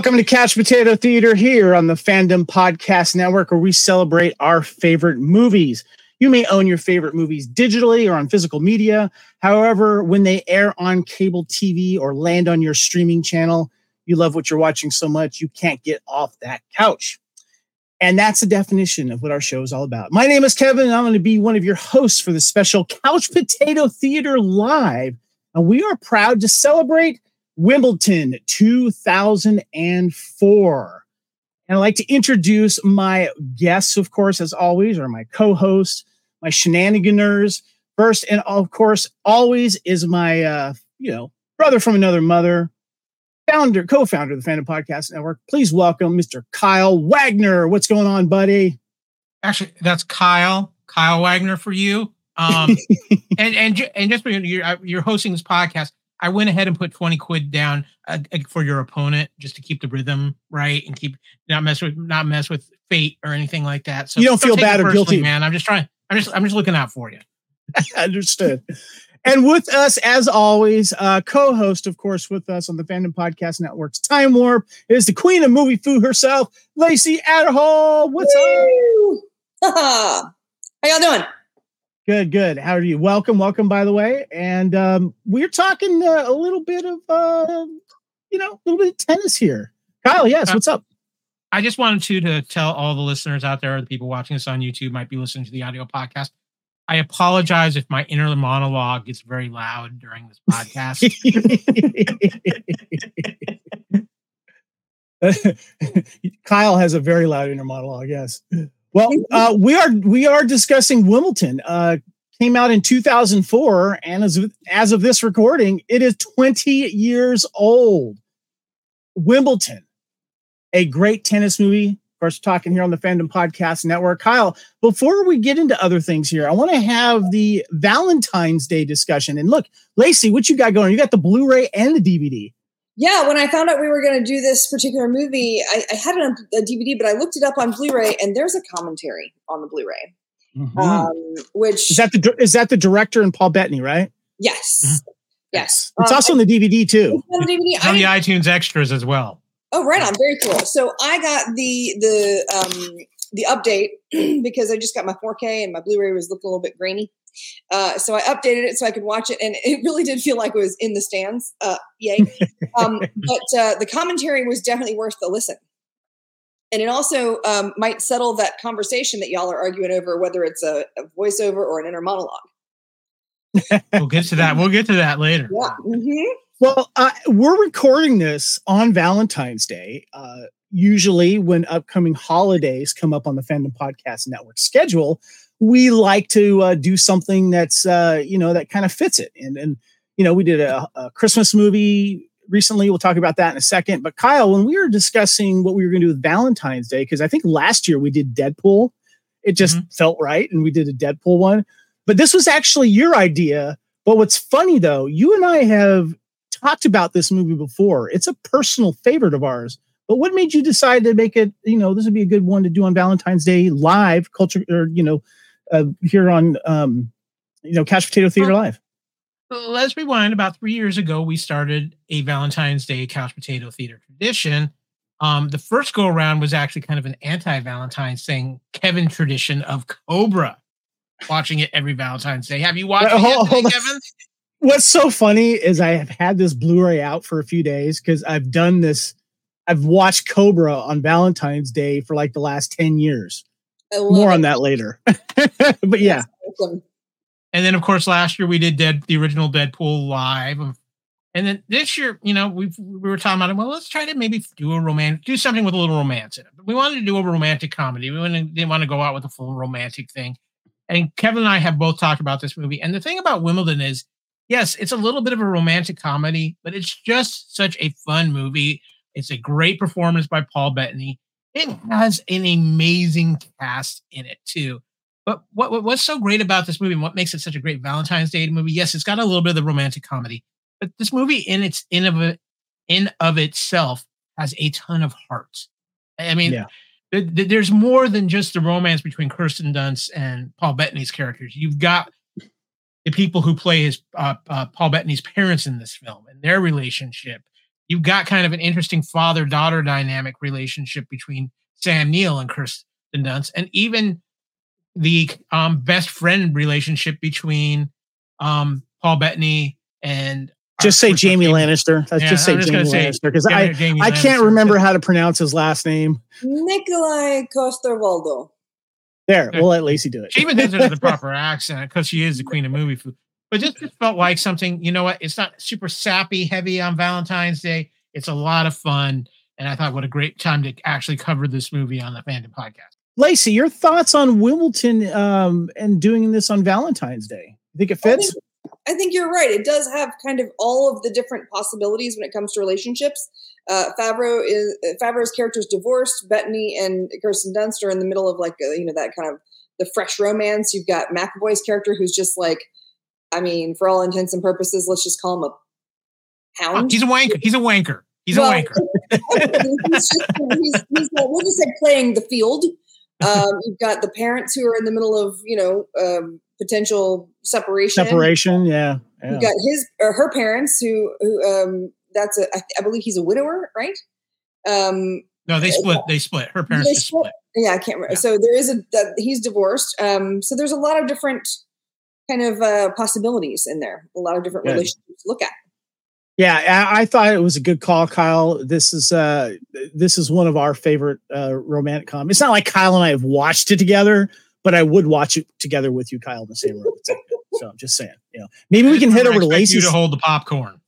Welcome to Couch Potato Theater here on the Fandom Podcast Network, where we celebrate our favorite movies. You may own your favorite movies digitally or on physical media. However, when they air on cable TV or land on your streaming channel, you love what you're watching so much you can't get off that couch. And that's the definition of what our show is all about. My name is Kevin, and I'm going to be one of your hosts for the special Couch Potato Theater Live. And we are proud to celebrate Wimbledon 2004. And I'd like to introduce my guests, of course, as always, or my co hosts, my shenaniganers. First, and of course, always is my, uh, you know, brother from another mother, founder, co founder of the Fandom Podcast Network. Please welcome Mr. Kyle Wagner. What's going on, buddy? Actually, that's Kyle, Kyle Wagner for you. Um, and, and, and just you're, you're hosting this podcast I went ahead and put 20 quid down uh, for your opponent just to keep the rhythm right and keep not mess with not mess with fate or anything like that. So you don't, don't feel bad or guilty, man. I'm just trying. I'm just I'm just looking out for you. Understood. and with us, as always, uh, co-host, of course, with us on the Fandom Podcast Network's Time Warp is the Queen of Movie Foo herself, Lacey Adderhall. What's Woo! up? How y'all doing? Good, good. How are you? Welcome, welcome. By the way, and um, we're talking uh, a little bit of, uh, you know, a little bit of tennis here. Kyle, yes, uh, what's up? I just wanted to to tell all the listeners out there, the people watching this on YouTube, might be listening to the audio podcast. I apologize if my inner monologue gets very loud during this podcast. Kyle has a very loud inner monologue. Yes. Well, uh, we are we are discussing Wimbledon. Uh, came out in 2004, and as of, as of this recording, it is 20 years old. Wimbledon, a great tennis movie. Of course, talking here on the Fandom Podcast Network. Kyle, before we get into other things here, I want to have the Valentine's Day discussion. And look, Lacey, what you got going? You got the Blu-ray and the DVD yeah, when I found out we were going to do this particular movie, I, I had it on a DVD, but I looked it up on Blu-ray, and there's a commentary on the Blu-ray. Mm-hmm. Um, which is that the is that the director and Paul Bettany, right? Yes, mm-hmm. yes. It's um, also on the DVD too. On the DVD, on the iTunes extras as well. Oh, right on, very cool. So I got the the um the update because I just got my 4K and my Blu-ray was looking a little bit grainy. Uh, so I updated it so I could watch it, and it really did feel like it was in the stands. Uh, yay! Um, but uh, the commentary was definitely worth the listen, and it also um, might settle that conversation that y'all are arguing over whether it's a, a voiceover or an inner monologue. we'll get to that. We'll get to that later. Yeah. Mm-hmm. Well, uh, we're recording this on Valentine's Day. Uh, usually, when upcoming holidays come up on the Fandom Podcast Network schedule, we like to uh, do something that's uh, you know that kind of fits it. And and you know we did a, a, Christmas movie recently. We'll talk about that in a second. But Kyle, when we were discussing what we were going to do with Valentine's Day, because I think last year we did Deadpool, it just mm-hmm. felt right, and we did a Deadpool one. But this was actually your idea. But what's funny though, you and I have talked about this movie before. It's a personal favorite of ours. But what made you decide to make it? You know, this would be a good one to do on Valentine's Day live culture, or you know, uh, here on um, you know Couch Potato Theater well, Live. Let's rewind. About three years ago, we started a Valentine's Day Couch Potato Theater tradition. Um, the first go around was actually kind of an anti-Valentine's thing, Kevin tradition of Cobra, watching it every Valentine's Day. Have you watched it yet, today, Kevin? What's so funny is I have had this Blu-ray out for a few days because I've done this. I've watched Cobra on Valentine's Day for like the last ten years. More it. on that later. but yeah. And then, of course, last year we did Dead, the original Deadpool live. And then this year, you know, we we were talking about it. Well, let's try to maybe do a romantic, do something with a little romance in it. But we wanted to do a romantic comedy. We didn't want to go out with a full romantic thing. And Kevin and I have both talked about this movie. And the thing about Wimbledon is, yes, it's a little bit of a romantic comedy, but it's just such a fun movie. It's a great performance by Paul Bettany. It has an amazing cast in it too. But what, what, what's so great about this movie and what makes it such a great Valentine's Day movie? Yes, it's got a little bit of the romantic comedy, but this movie in its in of in of itself has a ton of heart. I mean, yeah. th- th- there's more than just the romance between Kirsten Dunst and Paul Bettany's characters. You've got the people who play his uh, uh, Paul Bettany's parents in this film and their relationship you've got kind of an interesting father daughter dynamic relationship between Sam Neill and Kirsten Dunst, and even the um, best friend relationship between um, Paul Bettany and just say Jamie Lannister. Let's yeah, just say Jamie Lannister because I Jamie I can't remember how to pronounce his last name. Nikolai Coster-Waldau. There, we'll let Lacey do it. She even does it with the proper accent because she is the queen of movie food. But this just felt like something. You know what? It's not super sappy, heavy on Valentine's Day. It's a lot of fun, and I thought what a great time to actually cover this movie on the Fandom Podcast. Lacey, your thoughts on Wimbledon um, and doing this on Valentine's Day? You think it fits? I think you're right. It does have kind of all of the different possibilities when it comes to relationships. Uh, Favreau is Favreau's character is divorced. Bettany and Kirsten Dunst are in the middle of like a, you know that kind of the fresh romance. You've got McAvoy's character who's just like, I mean, for all intents and purposes, let's just call him a hound. Oh, he's a wanker. He's a wanker. He's well, a wanker. he's just, he's, he's, we'll just say playing the field. Um, you've got the parents who are in the middle of you know um, potential separation. Separation, yeah. yeah. You got his or her parents who who um that's a I, I believe he's a widower, right? Um no, they split. They split. Her parents split. split. Yeah, I can't remember. Yeah. So there is a uh, he's divorced. Um, so there's a lot of different kind of uh, possibilities in there. A lot of different Good. relationships to look at. Yeah, I, I, thought it was a good call, Kyle. This is uh this is one of our favorite uh romantic comedies. It's not like Kyle and I have watched it together, but I would watch it together with you, Kyle, in the same room. So I'm just saying, you know, maybe we can head over to Lacey's. to hold the popcorn.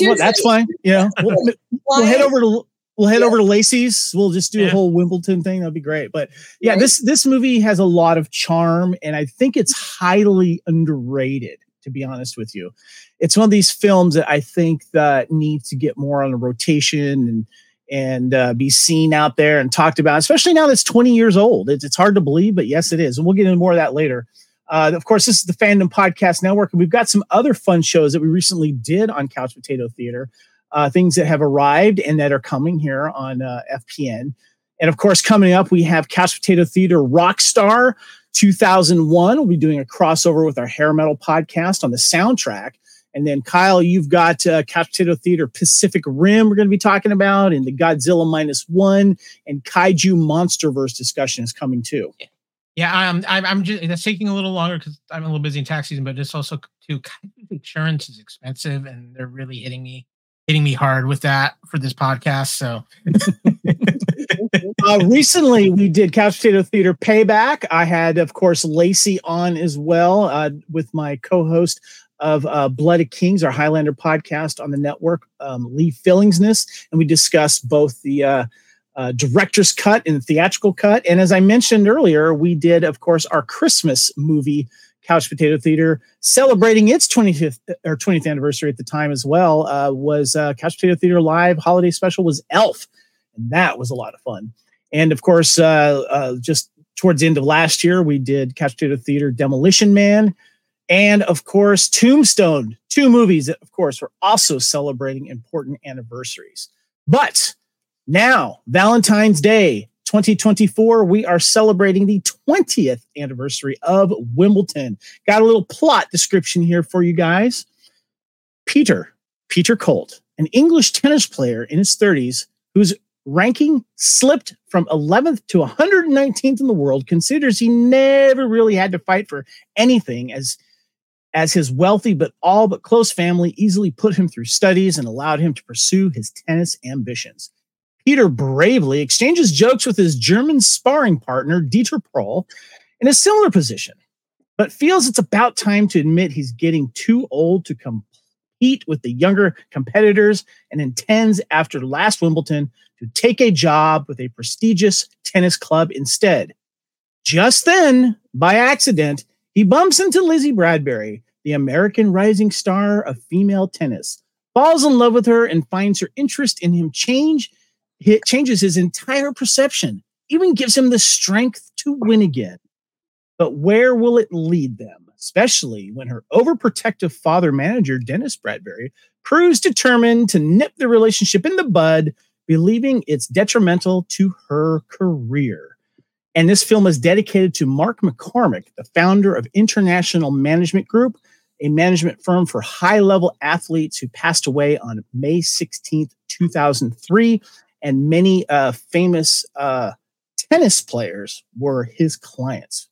Well, that's fine. You know, we'll, we'll head over to we'll head yeah. over to Lacey's. We'll just do yeah. a whole Wimbledon thing. That'd be great. But yeah, right. this this movie has a lot of charm, and I think it's highly underrated. To be honest with you, it's one of these films that I think that needs to get more on a rotation and and uh, be seen out there and talked about, especially now that's 20 years old. It's, it's hard to believe, but yes, it is. And we'll get into more of that later. Uh, of course, this is the Fandom Podcast Network, and we've got some other fun shows that we recently did on Couch Potato Theater, uh, things that have arrived and that are coming here on uh, FPN. And of course, coming up, we have Couch Potato Theater Rockstar 2001. We'll be doing a crossover with our hair metal podcast on the soundtrack. And then Kyle, you've got uh, Potato Theater Pacific Rim. We're going to be talking about, and the Godzilla minus one and Kaiju MonsterVerse discussion is coming too. Yeah, I'm. I'm, I'm just. That's taking a little longer because I'm a little busy in tax season, but it's also too. Insurance is expensive, and they're really hitting me, hitting me hard with that for this podcast. So. uh, recently, we did Couch Potato Theater Payback. I had, of course, Lacey on as well uh, with my co-host of uh, Blooded Kings, our Highlander podcast on the network, um, Lee Fillingsness, and we discussed both the uh, uh, director's cut and the theatrical cut. And as I mentioned earlier, we did, of course, our Christmas movie, Couch Potato Theater, celebrating its 25th or 20th anniversary at the time as well. Uh, was uh, Couch Potato Theater live holiday special was Elf, and that was a lot of fun. And of course, uh, uh, just towards the end of last year, we did Couch Potato Theater Demolition Man and of course, Tombstone, two movies that, of course, were also celebrating important anniversaries. But now, Valentine's Day 2024, we are celebrating the 20th anniversary of Wimbledon. Got a little plot description here for you guys. Peter, Peter Colt, an English tennis player in his 30s whose ranking slipped from 11th to 119th in the world, considers he never really had to fight for anything as as his wealthy but all but close family easily put him through studies and allowed him to pursue his tennis ambitions. Peter bravely exchanges jokes with his German sparring partner, Dieter Prohl, in a similar position, but feels it's about time to admit he's getting too old to compete with the younger competitors and intends, after last Wimbledon, to take a job with a prestigious tennis club instead. Just then, by accident, he bumps into Lizzie Bradbury, the American rising star of female tennis, falls in love with her, and finds her interest in him change. It changes his entire perception, even gives him the strength to win again. But where will it lead them, especially when her overprotective father manager, Dennis Bradbury, proves determined to nip the relationship in the bud, believing it's detrimental to her career? And this film is dedicated to Mark McCormack, the founder of International Management Group, a management firm for high level athletes who passed away on May 16th, 2003. And many uh, famous uh, tennis players were his clients.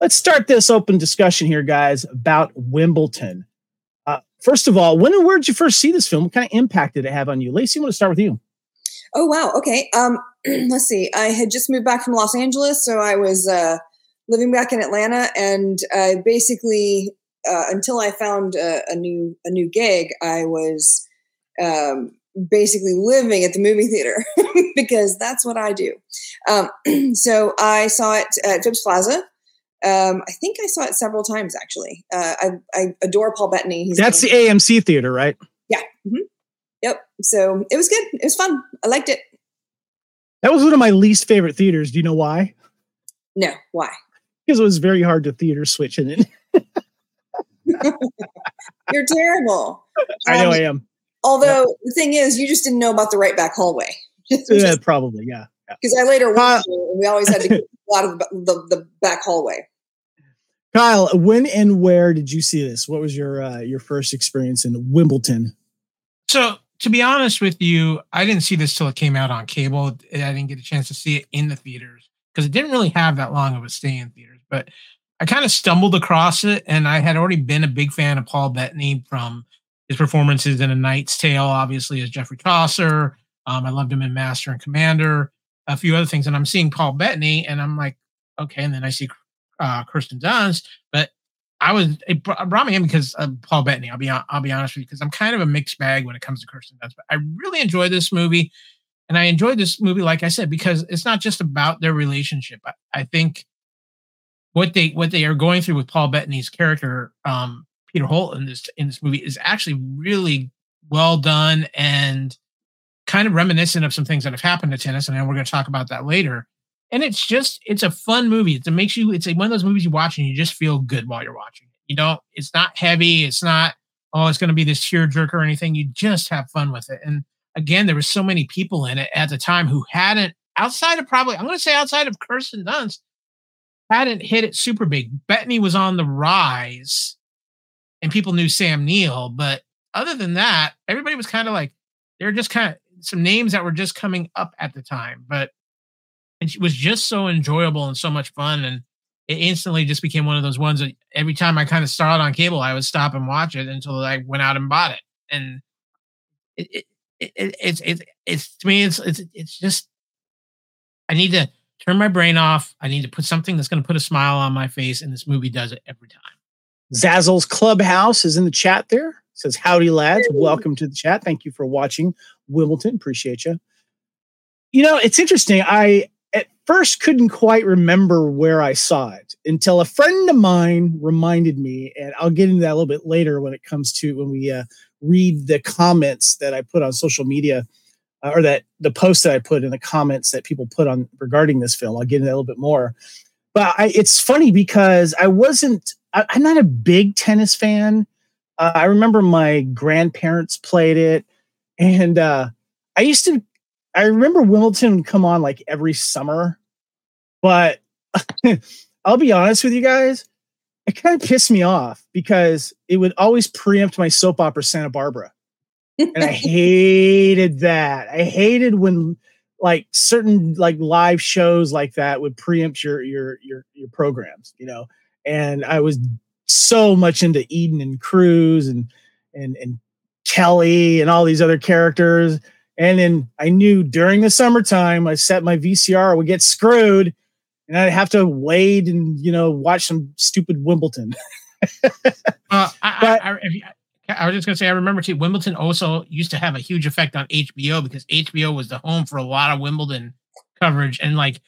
Let's start this open discussion here, guys, about Wimbledon. Uh, first of all, when and where did you first see this film? What kind of impact did it have on you? Lacey, I want to start with you. Oh wow. Okay. Um, let's see. I had just moved back from Los Angeles, so I was uh, living back in Atlanta, and I basically uh, until I found a, a, new a new gig, I was um, basically living at the movie theater because that's what I do. Um, so I saw it at Phipps Plaza. Um, I think I saw it several times actually. Uh, I, I, adore Paul Bettany. He's that's the AMC theater, right? Yeah. Mm-hmm. Yep. So it was good. It was fun. I liked it. That was one of my least favorite theaters. Do you know why? No. Why? Because it was very hard to theater switch in it. You're terrible. I know um, I am. Although yeah. the thing is, you just didn't know about the right back hallway. yeah, probably, yeah. Because I later uh, and we always had to get out of the, the, the, back hallway. Kyle, when and where did you see this? What was your uh, your first experience in Wimbledon? So, to be honest with you, I didn't see this till it came out on cable. I didn't get a chance to see it in the theaters because it didn't really have that long of a stay in theaters. But I kind of stumbled across it, and I had already been a big fan of Paul Bettany from his performances in A Knight's Tale, obviously as Geoffrey Chaucer. Um, I loved him in Master and Commander, a few other things, and I'm seeing Paul Bettany, and I'm like, okay. And then I see uh, Kirsten Dunst, but I was it brought me in because of Paul Bettany. I'll be I'll be honest with you because I'm kind of a mixed bag when it comes to Kirsten Dunst, but I really enjoyed this movie, and I enjoyed this movie, like I said, because it's not just about their relationship. I, I think what they what they are going through with Paul Bettany's character, um, Peter Holt in this in this movie is actually really well done and kind of reminiscent of some things that have happened to tennis, and we're going to talk about that later. And it's just it's a fun movie. It makes you it's a, one of those movies you watch and you just feel good while you're watching it. You don't. It's not heavy. It's not oh it's going to be this tearjerker or anything. You just have fun with it. And again, there were so many people in it at the time who hadn't outside of probably I'm going to say outside of Kirsten Dunst hadn't hit it super big. Bettany was on the rise and people knew Sam Neill. But other than that, everybody was kind of like, they're just kind of some names that were just coming up at the time. But it was just so enjoyable and so much fun. And it instantly just became one of those ones that every time I kind of it on cable, I would stop and watch it until I went out and bought it. And it, it, it, it's, it's, it's, to me, it's, it's, it's just, I need to turn my brain off. I need to put something that's going to put a smile on my face, and this movie does it every time. Zazzle's Clubhouse is in the chat there. It says, Howdy, lads. Welcome to the chat. Thank you for watching Wimbledon. Appreciate you. You know, it's interesting. I at first couldn't quite remember where I saw it until a friend of mine reminded me, and I'll get into that a little bit later when it comes to when we uh, read the comments that I put on social media uh, or that the post that I put in the comments that people put on regarding this film. I'll get into that a little bit more. But I, it's funny because I wasn't, I, am not a big tennis fan. Uh, I remember my grandparents played it. And uh, I used to, I remember Wimbledon would come on like every summer. But I'll be honest with you guys, it kind of pissed me off because it would always preempt my soap opera Santa Barbara and I hated that. I hated when like certain like live shows like that would preempt your your your your programs, you know. And I was so much into Eden and Cruz and and and Kelly and all these other characters. And then I knew during the summertime, I set my VCR would get screwed, and I'd have to wait and you know watch some stupid Wimbledon. uh, I, but, I, I, I was just gonna say, I remember too. Wimbledon also used to have a huge effect on HBO because HBO was the home for a lot of Wimbledon coverage, and like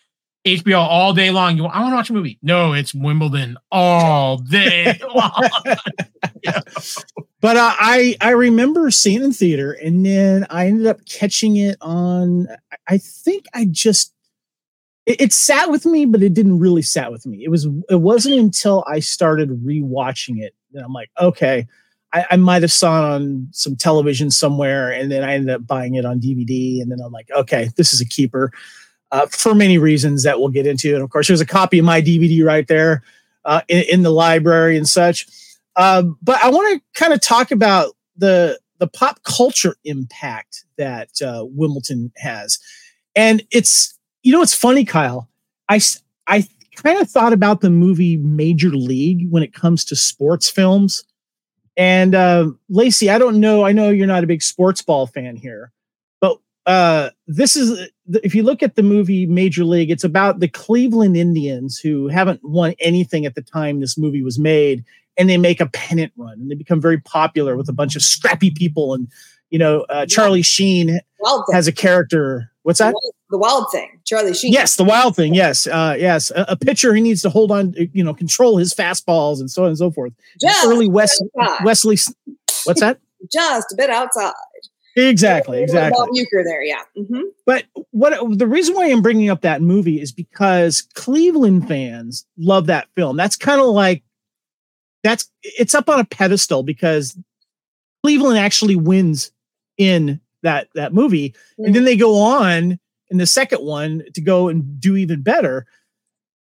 HBO all day long. You, I want to watch a movie. No, it's Wimbledon all day long. yeah. But uh, I I remember seeing it in theater, and then I ended up catching it on. I think I just it, it sat with me, but it didn't really sat with me. It was it wasn't until I started rewatching it that I'm like, okay I, I might have saw it on some television somewhere, and then I ended up buying it on DVD. And then I'm like, okay, this is a keeper uh, for many reasons that we'll get into. And of course, there's a copy of my DVD right there uh, in, in, the library and such. Um, but I want to kind of talk about the the pop culture impact that uh, Wimbledon has, and it's you know it's funny, Kyle. I I kind of thought about the movie Major League when it comes to sports films. And uh, Lacey, I don't know. I know you're not a big sports ball fan here, but uh, this is if you look at the movie Major League, it's about the Cleveland Indians who haven't won anything at the time this movie was made, and they make a pennant run and they become very popular with a bunch of scrappy people. And you know, uh, Charlie Sheen has a character. What's that? The wild thing, Charlie Sheen. Yes, the wild thing. Yes, uh, yes. A, a, pitcher he needs to hold on, you know, control his fastballs and so on and so forth. Just Early West, Wesley. What's that? Just a bit outside. Exactly, exactly. Uecker there, yeah. Mm-hmm. But what the reason why I'm bringing up that movie is because Cleveland fans love that film. That's kind of like that's it's up on a pedestal because Cleveland actually wins in that that movie, mm-hmm. and then they go on in the second one to go and do even better.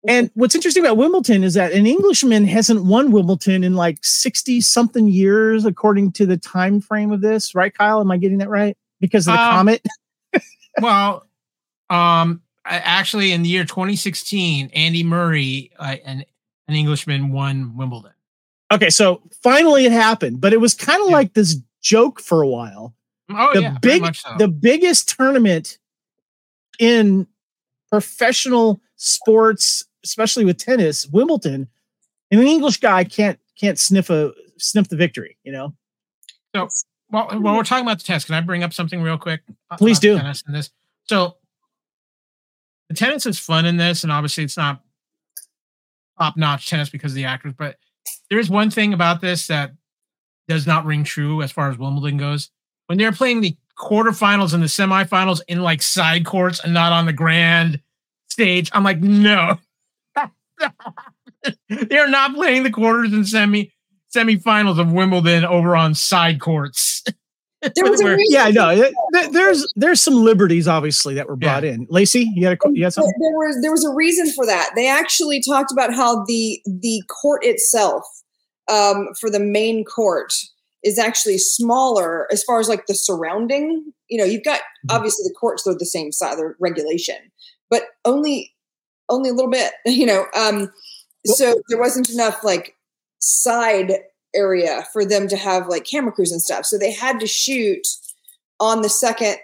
And mm-hmm. what's interesting about Wimbledon is that an Englishman hasn't won Wimbledon in like 60 something years, according to the time frame of this, right, Kyle? Am I getting that right? Because of the um, comet? well, um, actually, in the year 2016, Andy Murray, uh, an, an Englishman, won Wimbledon. Okay, so finally it happened, but it was kind of yeah. like this joke for a while. Oh, the yeah, big, so. the biggest tournament in professional sports, especially with tennis, Wimbledon, and an English guy can't can't sniff a sniff the victory. You know. So, well, mm-hmm. while we're talking about the tennis, can I bring up something real quick? Uh, Please do. Tennis in this. So, the tennis is fun in this, and obviously, it's not top notch tennis because of the actors, but there is one thing about this that does not ring true as far as Wimbledon goes. When they're playing the quarterfinals and the semifinals in like side courts and not on the grand stage. I'm like, no. They're not playing the quarters and semi semifinals of Wimbledon over on side courts. There was a yeah, no. There's there's some liberties obviously that were brought yeah. in. Lacey, you had a you had something? There was there was a reason for that. They actually talked about how the the court itself um, for the main court is actually smaller as far as like the surrounding. You know, you've got mm-hmm. obviously the courts are the same size, the regulation, but only only a little bit. You know, um, so there wasn't enough like side area for them to have like camera crews and stuff. So they had to shoot on the second,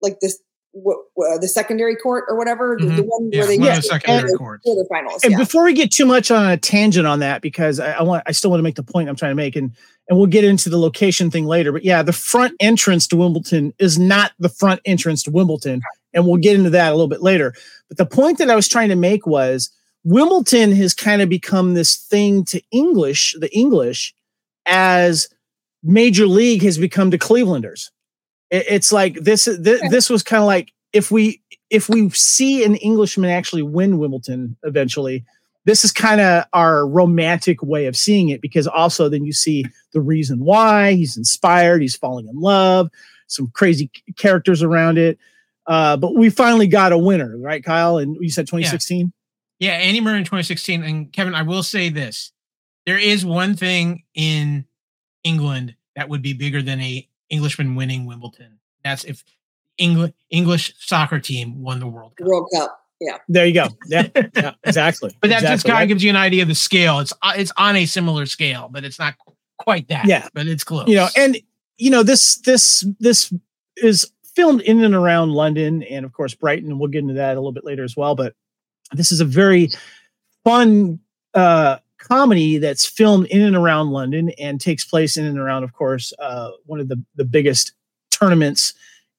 like this what, the secondary court or whatever, mm-hmm. the one yeah, where they yeah, the secondary court. The finals. And yeah. before we get too much on a tangent on that, because I, I, want, I still want to make the point I'm trying to make, and and we'll get into the location thing later. But yeah, the front entrance to Wimbledon is not the front entrance to Wimbledon, and we'll get into that a little bit later. But the point that I was trying to make was Wimbledon has kind of become this thing to English, the English, as Major League has become to Clevelanders it's like this this, this was kind of like if we if we see an englishman actually win wimbledon eventually this is kind of our romantic way of seeing it because also then you see the reason why he's inspired he's falling in love some crazy characters around it uh, but we finally got a winner right kyle and you said 2016 yeah. yeah andy murray in 2016 and kevin i will say this there is one thing in england that would be bigger than a Englishman winning Wimbledon. That's if English English soccer team won the World Cup. World Cup. Yeah. There you go. Yeah, yeah exactly. but that exactly. just kind of gives you an idea of the scale. It's uh, it's on a similar scale, but it's not quite that. Yeah, but it's close. You know, and you know this this this is filmed in and around London and of course Brighton, and we'll get into that a little bit later as well. But this is a very fun uh comedy that's filmed in and around London and takes place in and around, of course, uh, one of the, the biggest tournaments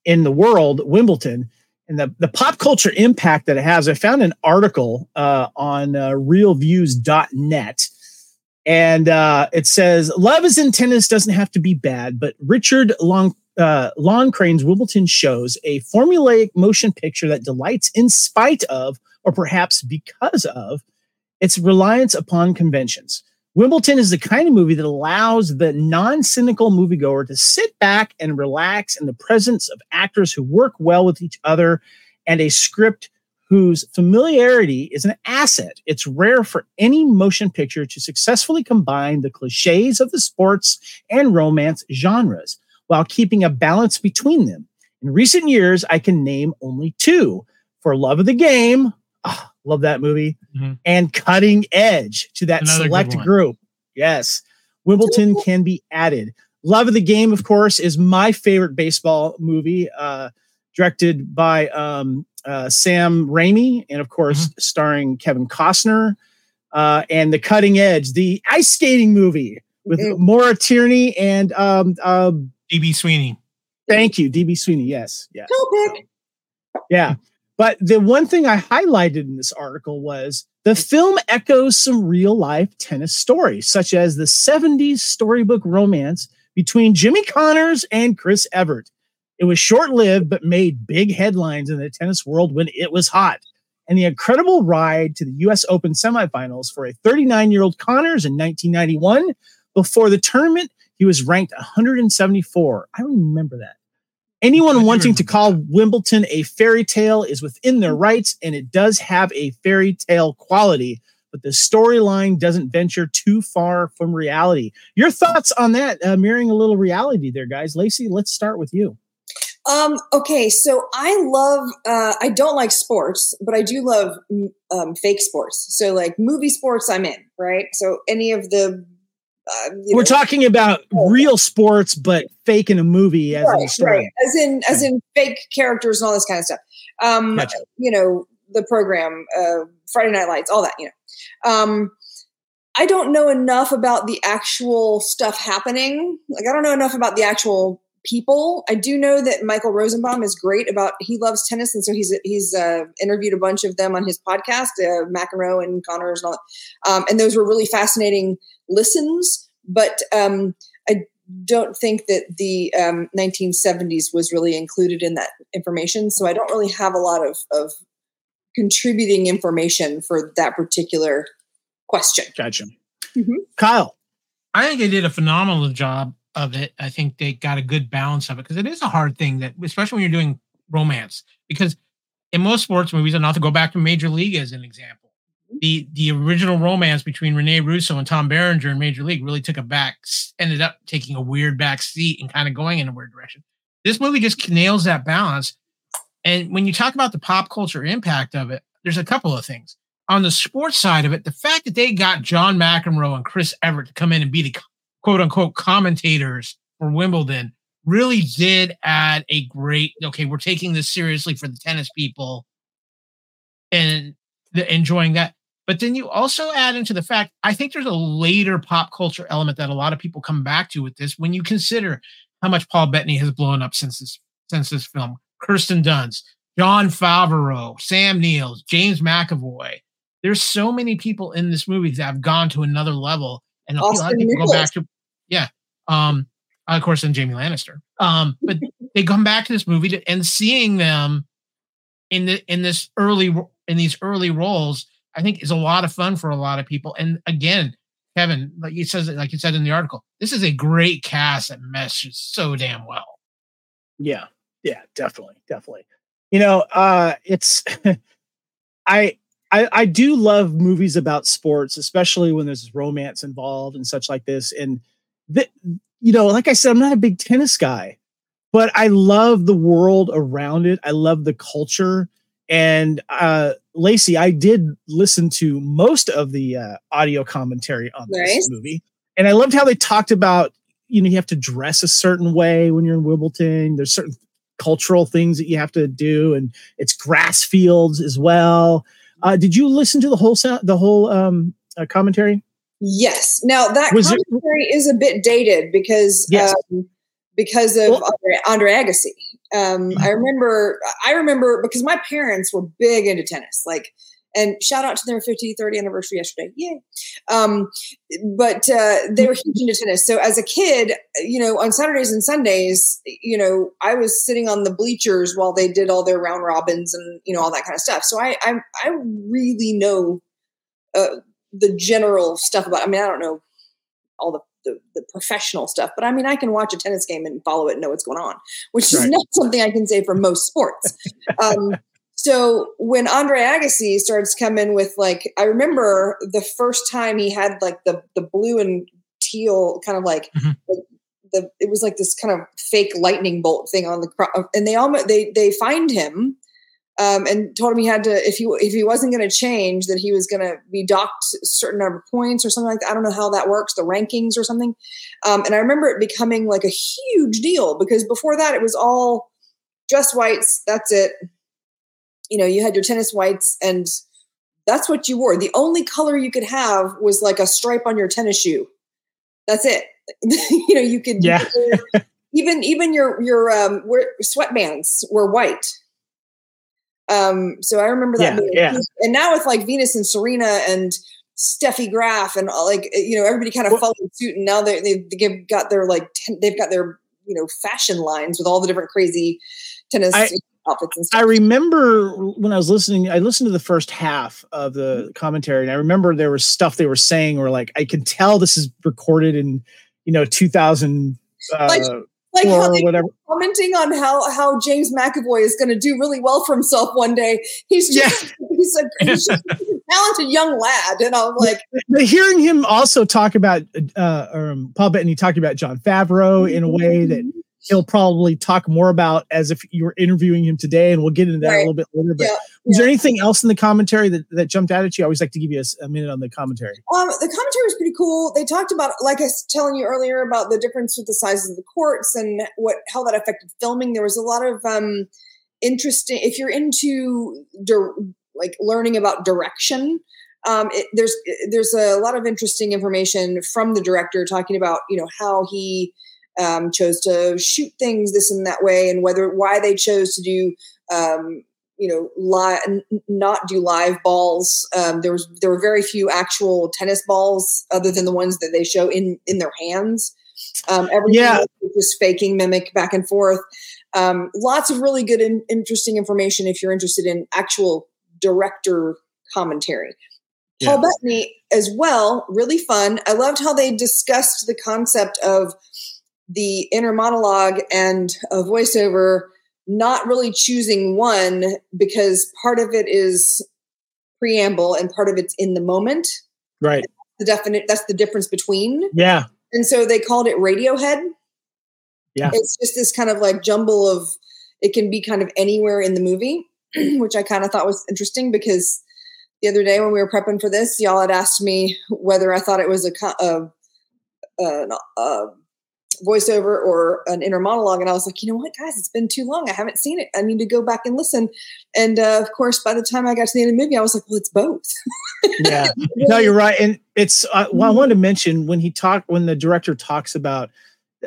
in the world, Wimbledon. And the, the pop culture impact that it has, I found an article uh, on uh, reelviews.net. And uh, it says, Love is in tennis doesn't have to be bad, but Richard Long, uh, Loncraine's Wimbledon shows a formulaic motion picture that delights in spite of, or perhaps because of, its reliance upon conventions. Wimbledon is the kind of movie that allows the non cynical moviegoer to sit back and relax in the presence of actors who work well with each other and a script whose familiarity is an asset. It's rare for any motion picture to successfully combine the cliches of the sports and romance genres while keeping a balance between them. In recent years, I can name only two For Love of the Game, love that movie, mm-hmm. and Cutting Edge to that Another select group. Yes, Wimbledon can be added. Love of the Game, of course, is my favorite baseball movie, uh, directed by um, uh, Sam Raimi, and of course, mm-hmm. starring Kevin Costner. Uh, and The Cutting Edge, the ice skating movie with mm-hmm. Maura Tierney and um, uh, DB Sweeney. Thank you, DB Sweeney. Yes, yes. Yeah. But the one thing I highlighted in this article was the film echoes some real life tennis stories, such as the 70s storybook romance between Jimmy Connors and Chris Evert. It was short lived, but made big headlines in the tennis world when it was hot. And the incredible ride to the US Open semifinals for a 39 year old Connors in 1991. Before the tournament, he was ranked 174. I remember that. Anyone wanting to call Wimbledon a fairy tale is within their rights, and it does have a fairy tale quality, but the storyline doesn't venture too far from reality. Your thoughts on that, uh, mirroring a little reality there, guys? Lacey, let's start with you. Um, okay, so I love, uh, I don't like sports, but I do love um, fake sports. So, like movie sports, I'm in, right? So, any of the uh, We're know, talking about real sports, but fake in a movie as right, in a story. Right. As in, as in fake characters and all this kind of stuff. Um, gotcha. You know, the program, uh, Friday Night Lights, all that. You know, um, I don't know enough about the actual stuff happening. Like, I don't know enough about the actual people. I do know that Michael Rosenbaum is great about he loves tennis, and so he's he's uh, interviewed a bunch of them on his podcast, uh, McEnroe and Connors and all. That. Um, and those were really fascinating listens, but um, I don't think that the um, 1970s was really included in that information. So I don't really have a lot of, of contributing information for that particular question. Gotcha. Mm-hmm. Kyle. I think they did a phenomenal job of it. I think they got a good balance of it because it is a hard thing that, especially when you're doing romance, because in most sports movies, and not to go back to Major League as an example, the the original romance between Rene Russo and Tom Berenger in Major League really took a back, ended up taking a weird back seat and kind of going in a weird direction. This movie just nails that balance. And when you talk about the pop culture impact of it, there's a couple of things. On the sports side of it, the fact that they got John McEnroe and Chris Evert to come in and be the quote unquote commentators for Wimbledon really did add a great, okay, we're taking this seriously for the tennis people and the, enjoying that. But then you also add into the fact, I think there's a later pop culture element that a lot of people come back to with this when you consider how much Paul Bettany has blown up since this since this film. Kirsten Dunst, Jon Favreau, Sam Neill, James McAvoy. There's so many people in this movie that have gone to another level, and a lot of people go back to, yeah, um, of course, and Jamie Lannister. Um, but they come back to this movie to, and seeing them in the in this early in these early roles I think is a lot of fun for a lot of people. And again, Kevin, like you says, like you said in the article, this is a great cast that meshes so damn well. Yeah, yeah, definitely, definitely. You know, uh, it's I, I I do love movies about sports, especially when there's romance involved and such like this. And that, you know, like I said, I'm not a big tennis guy, but I love the world around it. I love the culture and uh, Lacey, I did listen to most of the uh, audio commentary on nice. this movie, and I loved how they talked about you know you have to dress a certain way when you're in Wimbledon. There's certain cultural things that you have to do, and it's grass fields as well. Uh, did you listen to the whole sound, the whole um, uh, commentary? Yes. Now that Was commentary it, is a bit dated because yes. um, because of well, Andre, Andre Agassi. Um, I remember, I remember because my parents were big into tennis, like, and shout out to their 50, 30 anniversary yesterday. Yay. Um, but uh, they were huge into tennis. So as a kid, you know, on Saturdays and Sundays, you know, I was sitting on the bleachers while they did all their round robins and, you know, all that kind of stuff. So I, I, I really know uh, the general stuff about, I mean, I don't know all the the, the professional stuff. But I mean, I can watch a tennis game and follow it and know what's going on, which right. is not something I can say for most sports. um, so when Andre Agassi starts coming with like, I remember the first time he had like the the blue and teal kind of like, Mhm. like the it was like this kind of fake lightning bolt thing on the and they almost they they find him um, and told him he had to if he if he wasn't going to change that he was going to be docked a certain number of points or something like that. I don't know how that works, the rankings or something. Um, and I remember it becoming like a huge deal because before that it was all dress whites. That's it. You know, you had your tennis whites and that's what you wore. The only color you could have was like a stripe on your tennis shoe. That's it. you know, you could, Yeah. even even your your um sweatbands were white. Um, so I remember that. Yeah, yeah. And now with like Venus and Serena and Steffi Graf and all, like you know everybody kind of Well- followed suit, and now they they've they've got their like ten, they've got their you know fashion lines with all the different crazy tennis I- outfits and stuff. I remember when I was listening, I listened to the first half of the commentary, and I remember there was stuff they were saying where like I can tell this is recorded in you know 2000 uh, Like, like or how they whatever. commenting on how how James McAvoy is going to do really well for himself one day. He's just he's a he's just a talented young lad, and I'm like, But hearing him also talk about uh, um, Paul Bettany talking about Jon Favreau in a way that he'll probably talk more about as if you were interviewing him today, and we'll get into that a little bit later. But Yeah, was there anything else in the commentary that, that jumped out at you? I always like to give you a minute on the commentary. Um, the commentary was pretty cool. They talked about, like I was telling you earlier, about the difference with the sizes of the courts and what how that affected filming. There was a lot of um, interesting. If you're into dir- like learning about direction, um, it, there's there's a lot of interesting information from the director talking about you know how he um, chose to shoot things this and that way, and whether why they chose to do um, you know live not do live balls um, there was there were very few actual tennis balls other than the ones that they show in in their hands um, everything Yeah. was just faking mimic back and forth um, lots of really good and interesting information if you're interested in actual director commentary paul Yeah. bettany as well really fun i loved how they discussed the concept of the inner monologue and a voiceover not really choosing one because part of it is preamble and part of it's in the moment Right. the definite that's the difference between Yeah. and so they called it radiohead Yeah. it's just this kind of like jumble of it can be kind of anywhere in the movie which i kind of thought was interesting because the other day when we were prepping for this y'all had asked me whether i thought it was a, a, a, a voiceover or an inner monologue and i was like you know what guys? It's been too long. I haven't seen it. I need to go back and listen. And uh, of course by the time i got to the end of the movie i was like well it's both. Yeah. no, you're right. And it's, uh, well, I wanted to mention when he talked, when the director talks about,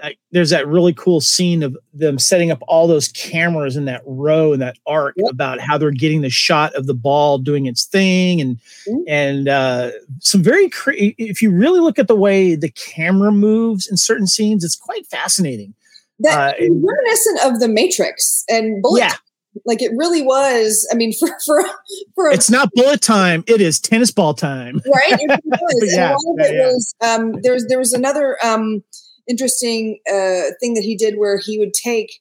uh, there's that really cool scene of them setting up all those cameras in that row and that arc Yep. about how they're getting the shot of the ball doing its thing and Mhm. and uh, some very cre- if you really look at the way the camera moves in certain scenes, it's quite fascinating. that Uh, reminiscent of the matrix and bullet Yeah, like it really was i mean for for for a it's not bullet time; it is tennis ball time. right it was. Yeah, and a of it yeah. was um there's there was another um interesting uh thing that he did where he would take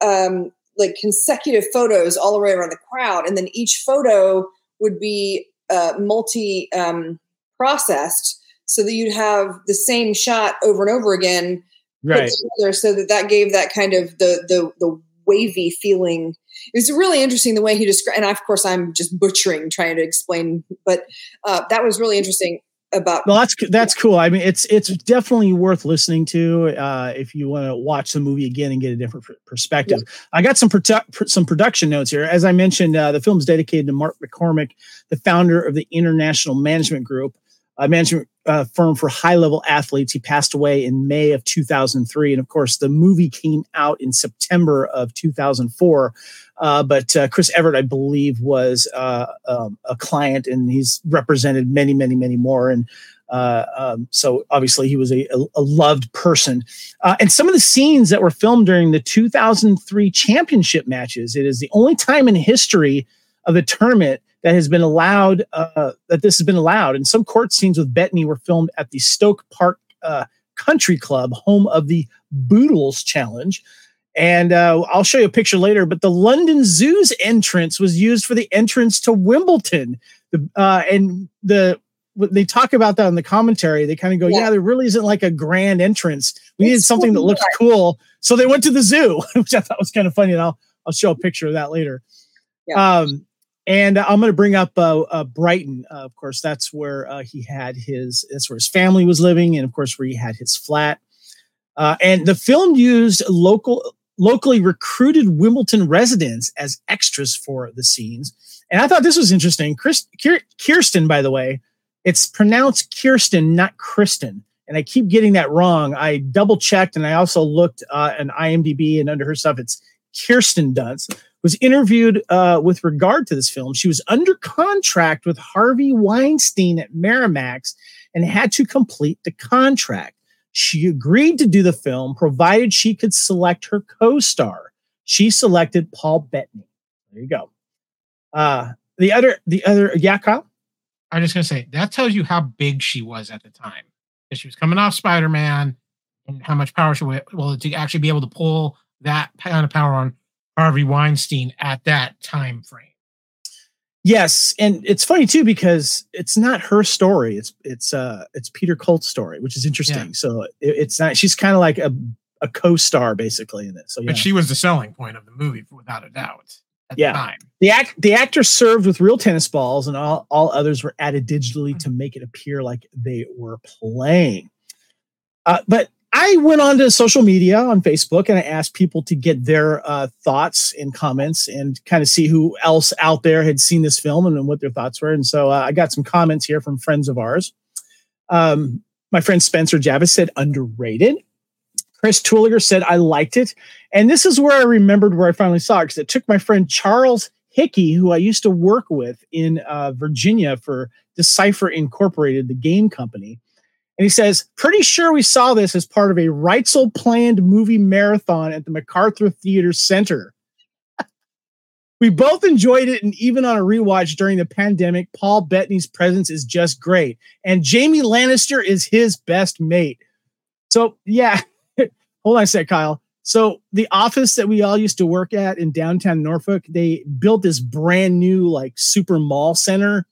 um like consecutive photos all the way around the crowd and then each photo would be uh multi um processed so that you'd have the same shot over and over again Right. together so that that gave that kind of the the the wavy feeling. It was really interesting the way he described, and of course I'm just butchering trying to explain, but uh, that was really interesting about. Well, that's that's cool. I mean, it's it's definitely worth listening to uh, if you want to watch the movie again and get a different perspective. I got some produ- some production notes here. As I mentioned, uh, the film is dedicated to Mark McCormack, the founder of the International Management Group, a management uh, firm for high level athletes. He passed away in May of 2003, and of course, the movie came out in September of 2004. Uh, but uh, Chris Evert, I believe, was uh, um, a client, and he's represented many, many, many more. And uh, um, so, obviously, he was a, a, loved person. Uh, and some of the scenes that were filmed during the 2003 championship matches, it is the only time in history of the tournament that has been allowed uh, that this has been allowed. And some court scenes with Bettany were filmed at the Stoke Park Country Club, home of the Boodles Challenge. And uh, I'll show you a picture later. But the London Zoo's entrance was used for the entrance to Wimbledon. The uh, and the they talk about that in the commentary. They kind of go, yeah. yeah. there really isn't like a grand entrance. We it's needed something that looks cool. So they went to the zoo, which I thought was kind of funny. And I'll, I'll show a picture of that later. Yeah. Um, and I'm going to bring up uh, uh, Brighton. Uh, of course, that's where uh, he had his, that's where his family was living. And of course, where he had his flat. Uh, and the film used local, locally recruited Wimbledon residents as extras for the scenes. And I thought this was interesting. Chris, Kirsten, by the way, it's pronounced Kirsten, not Kristen. And I keep getting that wrong. I double checked and I also looked uh, on IMDb and under her stuff, it's Kirsten Dunst was interviewed uh, with regard to this film. She was under contract with Harvey Weinstein at Miramax and had to complete the contract. She agreed to do the film provided she could select her co-star. She selected Paul Bettany. There you go. Uh, the other, the other, Kyle. I'm just gonna say that tells you how big she was at the time. She was coming off Spider Man, and how much power she was well to actually be able to pull that kind of power on Harvey Weinstein at that time frame. Yes, and it's funny too because it's not her story. It's it's uh it's Peter Colt's story, which is interesting. Yeah. So it, it's not. She's kind of like a a co-star basically in this. So yeah. but she was the selling point of the movie without a doubt yeah. The, the act the actor served with real tennis balls, and all, all others were added digitally to make it appear like they were playing. Uh, but I went on to social media on Facebook and I asked people to get their uh, thoughts and comments and kind of see who else out there had seen this film and, and what their thoughts were. And so uh, I got some comments here from friends of ours. Um, my friend Spencer Javis said underrated. Chris Tooliger said, I liked it. And this is where I remembered where I finally saw it because it took my friend Charles Hickey, who I used to work with in uh, Virginia for Decipher Incorporated, the game company. And he says, Pretty sure we saw this as part of a Reitzel planned movie marathon at the MacArthur Theater Center. we both enjoyed it, and even on a rewatch during the pandemic, Paul Bettany's presence is just great. And Jamie Lannister is his best mate. So, yeah, hold on a sec, Kyle. So the office that we all used to work at in downtown Norfolk, they built this brand new like super mall center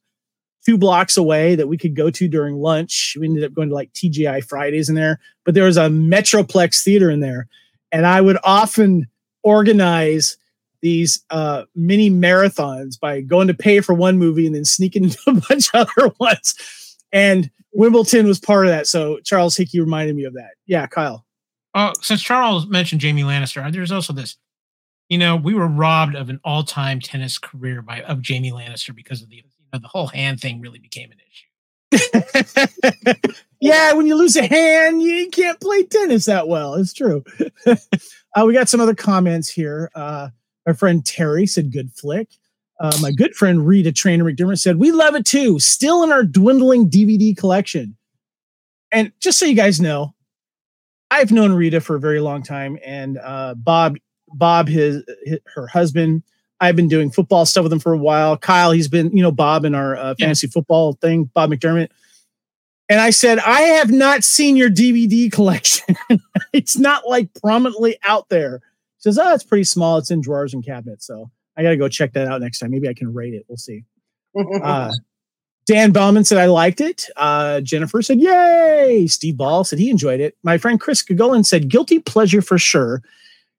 two blocks away that we could go to during lunch. We ended up going to like TGI Fridays in there, but there was a Metroplex theater in there. And I would often organize these uh, mini marathons by going to pay for one movie and then sneaking into a bunch of other ones. And Wimbledon was part of that. So Charles Hickey reminded me of that. Yeah, Kyle. Oh, since Charles mentioned Jamie Lannister, there's also this. You know, we were robbed of an all-time tennis career by of Jamie Lannister because of the know the whole hand thing really became an issue. yeah, when you lose a hand, you can't play tennis that well. It's true. uh, we got some other comments here. Uh, our friend Terry said, "Good flick." Uh, my good friend Rita Trainer McDermott said, "We love it too. Still in our dwindling DVD collection." And just so you guys know, I've known Rita for a very long time, and uh, Bob, Bob, his, his, her husband. I've been doing football stuff with him for a while. Kyle, he's been, you know, Bob in our uh, fantasy yeah. football thing. Bob McDermott. And I said, I have not seen your DVD collection. it's not like prominently out there. He says, Oh, it's pretty small. It's in drawers and cabinets. So I got to go check that out next time. Maybe I can rate it. We'll see. Uh, Dan Bauman said, I liked it. Uh, Jennifer said, Yay. Steve Ball said he enjoyed it. My friend Chris Gagolin said, Guilty pleasure for sure.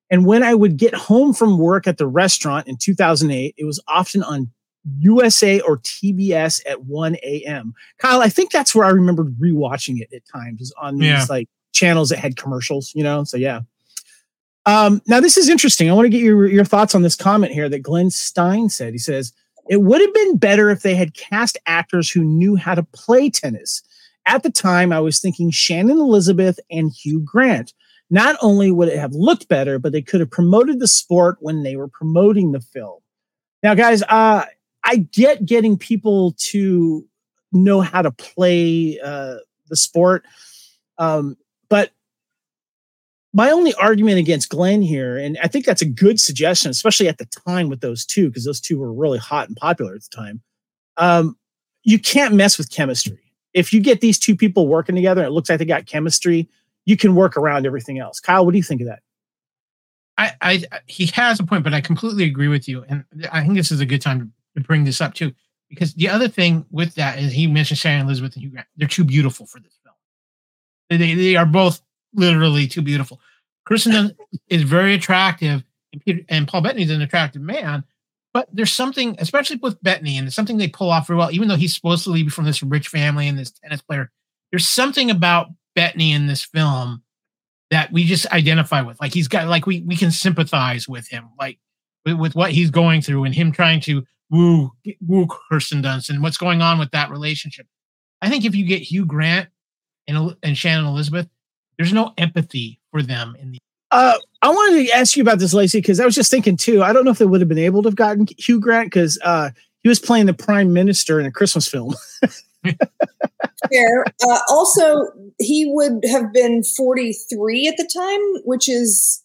And when I would get home from work at the restaurant in 2008, it was often on USA or TBS at 1 a.m. Kyle, I think that's where I remembered rewatching it at times on these yeah. like channels that had commercials, you know? So, yeah. Um, now, this is interesting. I want to get your, your thoughts on this comment here that Glenn Stein said. He says, it would have been better if they had cast actors who knew how to play tennis. At the time, I was thinking Shannon Elizabeth and Hugh Grant. Not only would it have looked better, but they could have promoted the sport when they were promoting the film. Now, guys, uh, I get getting people to know how to play uh, the sport, um, but my only argument against Glenn here, and I think that's a good suggestion, especially at the time with those two, because those two were really hot and popular at the time. Um, you can't mess with chemistry. If you get these two people working together, it looks like they got chemistry, you can work around everything else. Kyle, what do you think of that? I, I, he has a point, but I completely agree with you, and I think this is a good time to, bring this up too, because the other thing with that is he mentioned Shannon Elizabeth and Hugh Grant. They're too beautiful for this film. They, they are both literally too beautiful. Kristen is very attractive, and, Peter, and Paul Bettany is an attractive man, but there's something, especially with Bettany, and it's something they pull off very well, even though he's supposed to be from this rich family and this tennis player. There's something about Bettany in this film that we just identify with. Like he's got, like we we can sympathize with him, like with, with what he's going through and him trying to woo woo Kirsten Dunst and what's going on with that relationship. I think if you get Hugh Grant and and Shannon Elizabeth, there's no empathy for them in the uh, I wanted to ask you about this, Lacey, because I was just thinking too. I don't know if they would have been able to have gotten Hugh Grant because uh, he was playing the prime minister in a Christmas film. Fair. Uh, also, he would have been 43 at the time, which is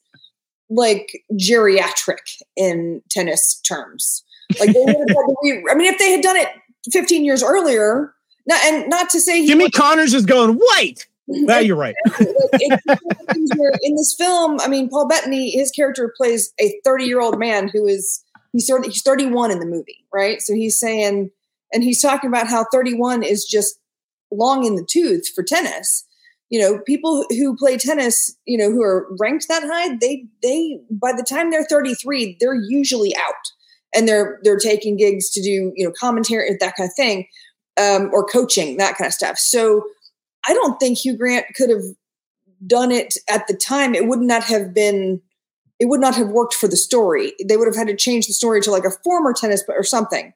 like geriatric in tennis terms. Like, they would have had to re- I mean, if they had done it 15 years earlier, not, and not to say Jimmy Connors is going white. Well, you're right. in this film, I mean, Paul Bettany, his character plays a 30 year old man who is he's 30, he's 31 in the movie, right? So he's saying, and he's talking about how 31 is just long in the tooth for tennis. You know, people who play tennis, you know, who are ranked that high, they they by the time they're 33, they're usually out, and they're they're taking gigs to do you know commentary that kind of thing, um, or coaching that kind of stuff. So I don't think Hugh Grant could have done it at the time. It would not have been. It would not have worked for the story. They would have had to change the story to like a former tennis or something,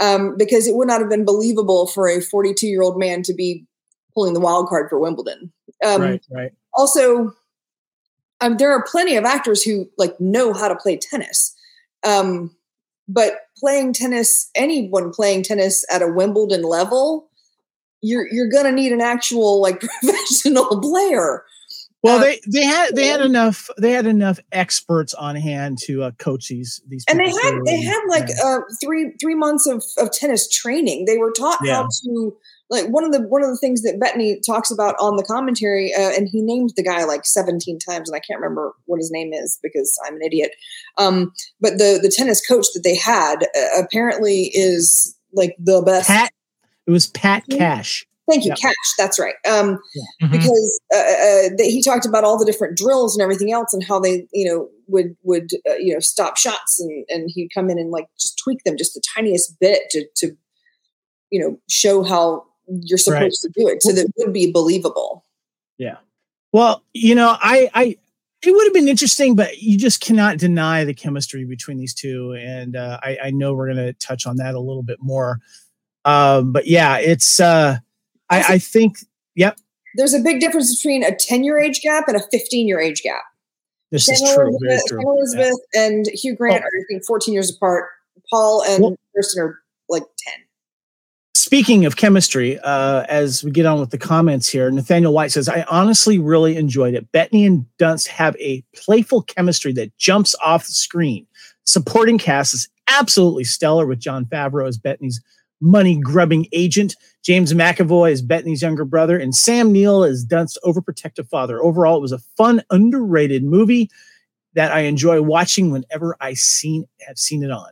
um, because it would not have been believable for a 42 year old man to be pulling the wild card for Wimbledon. Um, right, right. Also, um, there are plenty of actors who like know how to play tennis, um, but playing tennis, anyone playing tennis at a Wimbledon level you're you're gonna need an actual like professional player. Well, uh, they they had they had enough they had enough experts on hand to uh, coach these these. And they had they had like uh, three three months of, of tennis training. They were taught yeah. how to like one of the one of the things that Bettany talks about on the commentary, uh, and he named the guy like seventeen times, and I can't remember what his name is because I'm an idiot. Um, but the the tennis coach that they had uh, apparently is like the best. Pat it was Pat Cash. Thank you, Cash. That's right. Um, yeah. mm-hmm. Because uh, uh, they, he talked about all the different drills and everything else, and how they, you know, would would uh, you know stop shots, and and he'd come in and like just tweak them just the tiniest bit to to, you know, show how you're supposed right. to do it, so that it would be believable. Yeah. Well, you know, I I it would have been interesting, but you just cannot deny the chemistry between these two, and uh, I, I know we're going to touch on that a little bit more. Um, but yeah, it's uh, I, I think yep. There's a big difference between a 10 year age gap and a 15 year age gap. This is true. Elizabeth, true. Elizabeth yeah. and Hugh Grant oh. are I think 14 years apart. Paul and well, Kirsten are like 10. Speaking of chemistry, uh, as we get on with the comments here, Nathaniel White says, I honestly really enjoyed it. Bettany and Dunst have a playful chemistry that jumps off the screen. Supporting cast is absolutely stellar with Jon Favreau as Bettany's money grubbing agent. James McAvoy is Bettany's younger brother, and Sam Neill is Dunst's overprotective father. Overall, it was a fun, underrated movie that I enjoy watching whenever I seen have seen it on.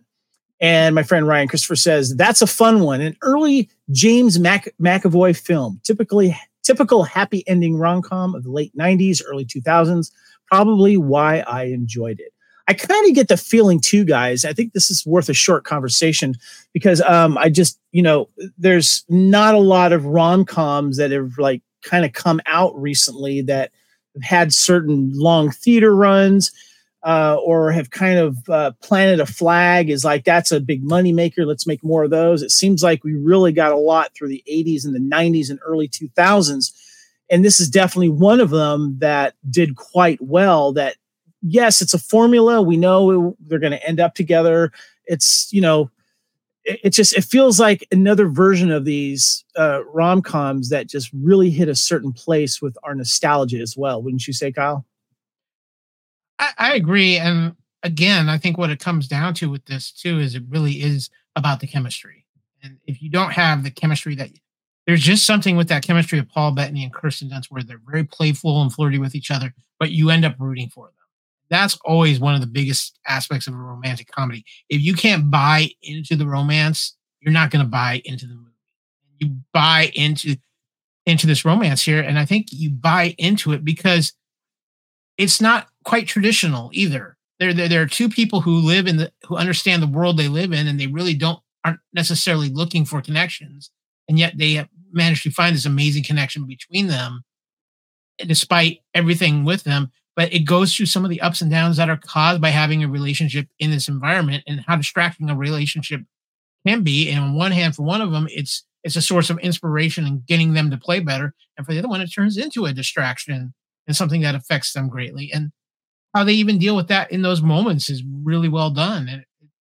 And my friend Ryan Christopher says that's a fun one, an early James Mac- McAvoy film, typically typical happy ending rom com of the late '90s, early 2000s. Probably why I enjoyed it. I kind of get the feeling too, guys. I think this is worth a short conversation because um, I just, you know, there's not a lot of rom coms that have like kind of come out recently that have had certain long theater runs uh, or have kind of uh, planted a flag is like that's a big money maker. Let's make more of those. It seems like we really got a lot through the 80s and the 90s and early 2000s. And this is definitely one of them that did quite well that yes, it's a formula. We know they're going to end up together. It's, you know, it, it, just, it feels like another version of these uh, rom coms that just really hit a certain place with our nostalgia as well. Wouldn't you say, Kyle? I, I agree. And again, I think what it comes down to with this too is it really is about the chemistry. And if you don't have the chemistry that there's just something with that chemistry of Paul Bettany and Kirsten Dunst where they're very playful and flirty with each other, but you end up rooting for them that's always one of the biggest aspects of a romantic comedy. If you can't buy into the romance, you're not going to buy into the movie. You buy into into this romance here, and I think you buy into it because it's not quite traditional either. There, there, there are two people who live in the who understand the world they live in, and they really don't aren't necessarily looking for connections, and yet they have managed to find this amazing connection between them, despite everything with them but it goes through some of the ups and downs that are caused by having a relationship in this environment and how distracting a relationship can be. And on one hand, for one of them, it's it's a source of inspiration and getting them to play better. And for the other one, it turns into a distraction and something that affects them greatly. And how they even deal with that in those moments is really well done. And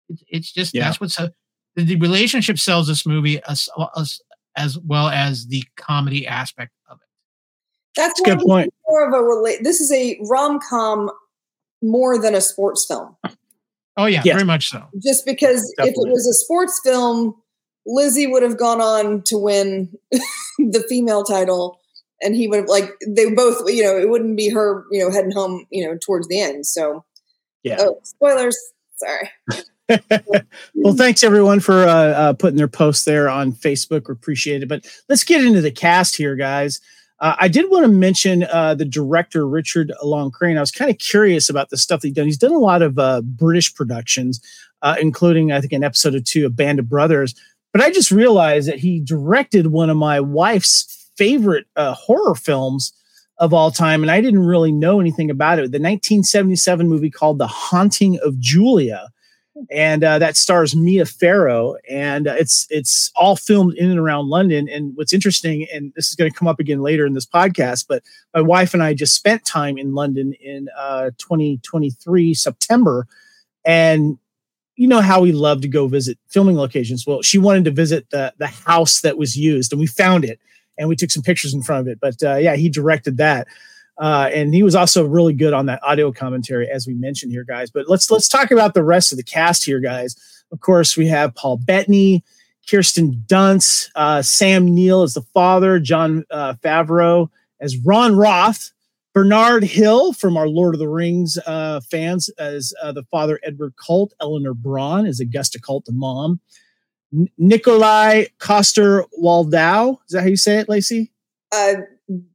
it, it's just yeah. that's what's a, the, the relationship sells this movie as, as as well as the comedy aspect of it. That's, That's a good point. More of a rela- This is a rom com more than a sports film. Oh yeah, yes. very much so. Just because Definitely. if it was a sports film, Lizzie would have gone on to win the female title, and he would have like they both. You know, it wouldn't be her. You know, heading home. You know, towards the end. So yeah. Oh, spoilers. Sorry. well, thanks everyone for uh, uh, putting their posts there on Facebook. We Appreciate it. But let's get into the cast here, guys. Uh, I did want to mention uh, the director Richard Loncraine. I was kind of curious about the stuff that he's done. He's done a lot of uh, British productions, uh, including I think an episode or two of Band of Brothers. But I just realized that he directed one of my wife's favorite uh, horror films of all time, and I didn't really know anything about it. The 1977 movie called The Haunting of Julia and uh, that stars Mia Farrow, and uh, it's it's all filmed in and around London. And what's interesting, and this is going to come up again later in this podcast, but my wife and I just spent time in London in uh, 2023 September, and you know how we love to go visit filming locations. Well, she wanted to visit the the house that was used, and we found it, and we took some pictures in front of it. But uh, yeah, he directed that. Uh, and he was also really good on that audio commentary, as we mentioned here, guys. But let's let's talk about the rest of the cast here, guys. Of course, we have Paul Bettany, Kirsten Dunst, uh, Sam Neill as the father, Jon uh, Favreau as Ron Roth, Bernard Hill from our Lord of the Rings uh, fans as uh, the father Edward Colt, Eleanor Bron as Augusta Colt, the mom, Nikolai Coster Waldau. Is that how you say it, Lacey? Uh,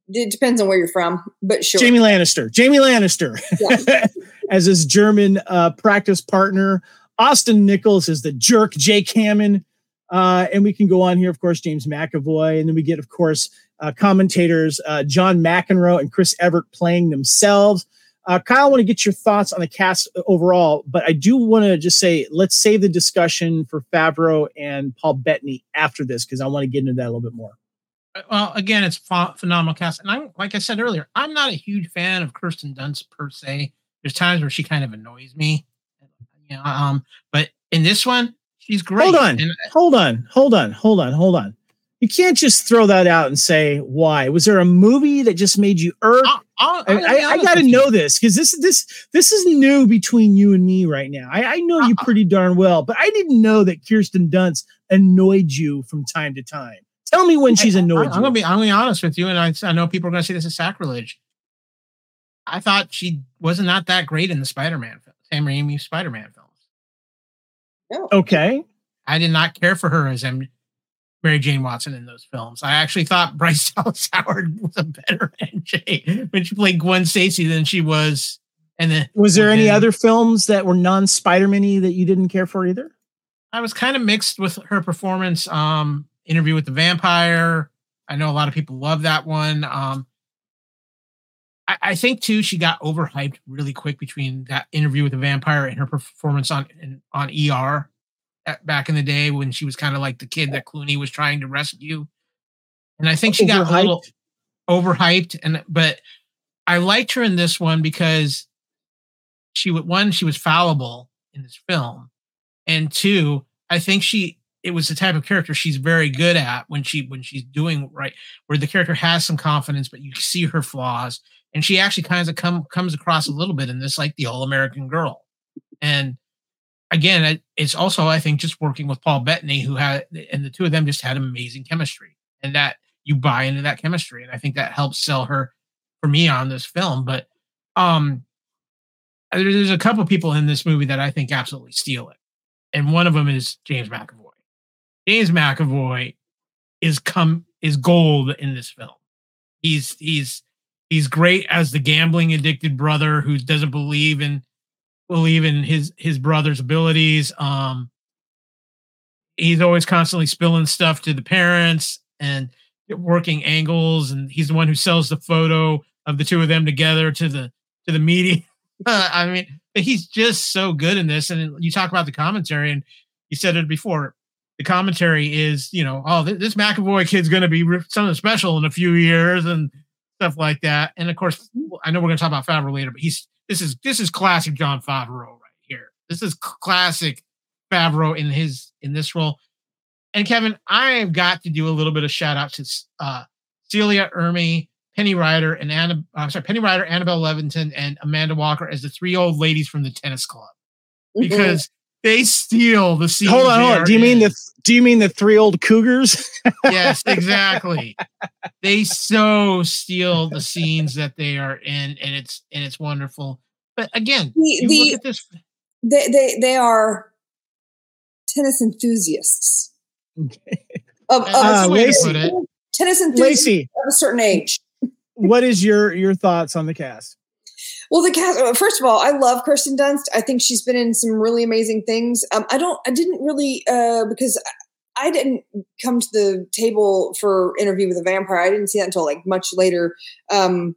it depends on where you're from, but sure. Jamie Lannister. Jamie Lannister yeah. as his German uh, practice partner. Austin Nichols is the jerk, Jake Hammond. Uh, and we can go on here, of course, James McAvoy. And then we get, of course, uh, commentators uh, John McEnroe and Chris Evert playing themselves. Uh, Kyle, I want to get your thoughts on the cast overall, but I do want to just say let's save the discussion for Favreau and Paul Bettany after this because I want to get into that a little bit more. Uh, well, again, it's phenomenal cast, and I'm like I said earlier, I'm not a huge fan of Kirsten Dunst per se. There's times where she kind of annoys me, you know. Um, but in this one, she's great. Hold on, and, hold on, hold on, hold on, hold on. You can't just throw that out and say why. Was there a movie that just made you irk? I I, I got to know this because this this this is new between you and me right now. I, I know uh, you pretty darn well, but I didn't know that Kirsten Dunst annoyed you from time to time. Tell me when she's annoyed. I, am gonna be. I'm gonna be honest with you, and I, I know people are gonna say this is sacrilege. I thought she wasn't not that great in the Spider-Man film, Sam Raimi Spider-Man films. No. Okay. I did not care for her as M- Mary Jane Watson in those films. I actually thought Bryce Dallas Howard was a better MJ when she played Gwen Stacy than she was. And then was there any other films that were non-Spider-Man-y that you didn't care for either? I was kind of mixed with her performance. Um, Interview with the Vampire. I know a lot of people love that one. Um, I, I, think too she got overhyped really quick between that interview with the vampire and her performance on in, on ER at, back in the day when she was kind of like the kid that Clooney was trying to rescue. And I think she got a little overhyped. And but I liked her in this one because she would one she was fallible in this film, and two I think she it was the type of character she's very good at when she when she's doing right where the character has some confidence but you see her flaws and she actually kind of come comes across a little bit in this like the all american girl and again it's also i think just working with paul bettany who had and the two of them just had amazing chemistry and that you buy into that chemistry and i think that helps sell her for me on this film but um there's a couple people in this movie that I think absolutely steal it, and one of them is James McAvoy. James McAvoy is come is gold in this film. He's he's he's great as the gambling addicted brother who doesn't believe in believe in his his brother's abilities. Um, he's always constantly spilling stuff to the parents and working angles, and he's the one who sells the photo of the two of them together to the to the media. I mean, he's just so good in this. And you talk about the commentary, and you said it before. The commentary is, you know, oh, this McAvoy kid's going to be something special in a few years and stuff like that. And of course, I know we're going to talk about Favreau later, but he's this is this is classic Jon Favreau right here. This is classic Favreau in his in this role. And Kevin, I have got to do a little bit of shout out to uh, Celia Imrie Penny Ryder and Anna, I'm sorry, Penny Ryder, Annabel Leventon, and Amanda Walker as the three old ladies from the tennis club mm-hmm. because. They steal the scene. Hold on, hold on. Do you in. mean the Do you mean the three old cougars? yes, exactly. they so steal the scenes that they are in, and it's and it's wonderful. But again, the, the, look at this. They they they are tennis enthusiasts. Okay. Of, of uh, tennis enthusiasts Lacey. of a certain age what is your your thoughts on the cast? Well, the cast. Uh, first of all, I love Kirsten Dunst. I think she's been in some really amazing things. Um, I don't. I didn't really uh, because I didn't come to the table for Interview with a Vampire. I didn't see that until like much later. Um,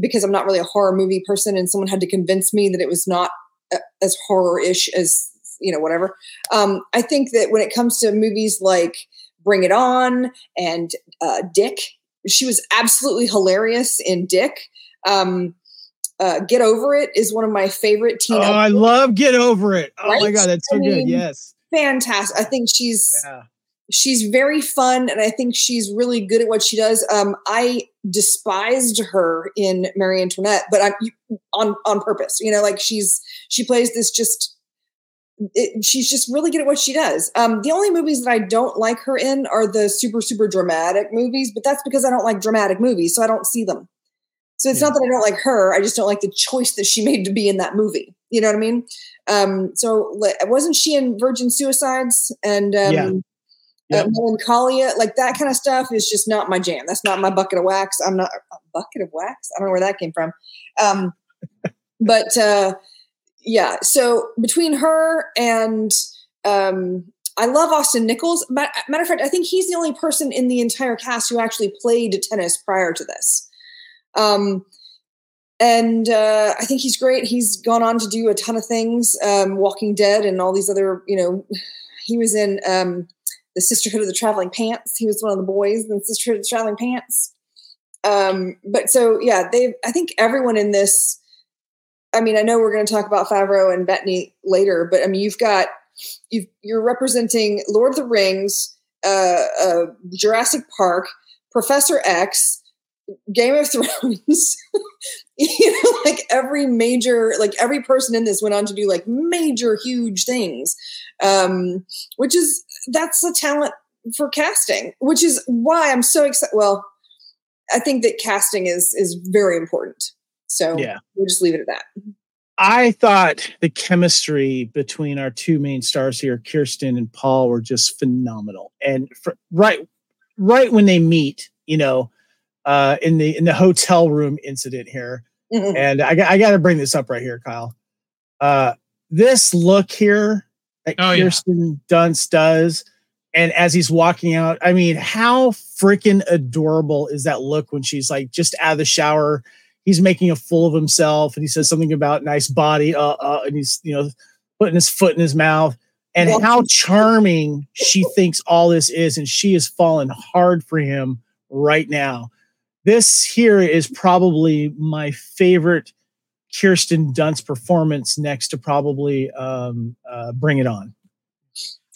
because I'm not really a horror movie person, and someone had to convince me that it was not uh, as horror-ish as you know whatever. Um, I think that when it comes to movies like Bring It On and uh, Dick she was absolutely hilarious in Dick. Um, uh, Get Over It is one of my favorite teen. Oh, I love Get Over It. Oh right? my god, that's so I mean, good. Yes, fantastic. I think she's yeah. she's very fun, and I think she's really good at what she does. Um, I despised her in Marie Antoinette, but I on on purpose. You know, like she's she plays this just it, she's just really good at what she does. Um, the only movies that I don't like her in are the super, super dramatic movies, but that's because I don't like dramatic movies, so I don't see them. So it's yeah. not that I don't like her; I just don't like the choice that she made to be in that movie. You know what I mean? Um, so wasn't she in Virgin Suicides and um, yeah. Uh, Melancholia? Like that kind of stuff is just not my jam. That's not my bucket of wax. I'm not a bucket of wax. I don't know where that came from. Um, but uh, yeah. So between her and um, I love Austin Nichols. Matter of fact, I think he's the only person in the entire cast who actually played tennis prior to this. Um, and uh, I think he's great. He's gone on to do a ton of things, um, Walking Dead, and all these other. You know, he was in um, the Sisterhood of the Traveling Pants. He was one of the boys in the Sisterhood of the Traveling Pants. Um, but so yeah, they. I think everyone in this I mean, I know we're going to talk about Favreau and Bettany later, but I mean, you've got you are representing Lord of the Rings, uh, uh, Jurassic Park, Professor X, Game of Thrones. you know, like every major, like every person in this went on to do like major, huge things, um, which is that's a talent for casting, which is why I'm so excited. Well, I think that casting is is very important. So yeah, we'll just leave it at that. I thought the chemistry between our two main stars here, Kirsten and Paul, were just phenomenal. And for, right, right when they meet, you know, uh, in the in the hotel room incident here, mm-hmm. and I, I got to bring this up right here, Kyle. Uh, this look here that oh, Kirsten yeah. Dunst does, and as he's walking out, I mean, how freaking adorable is that look when she's like just out of the shower he's making a fool of himself and he says something about nice body uh, uh, and he's you know putting his foot in his mouth and how charming she thinks all this is and she is falling hard for him right now this here is probably my favorite kirsten dunst performance next to probably um, uh, bring it on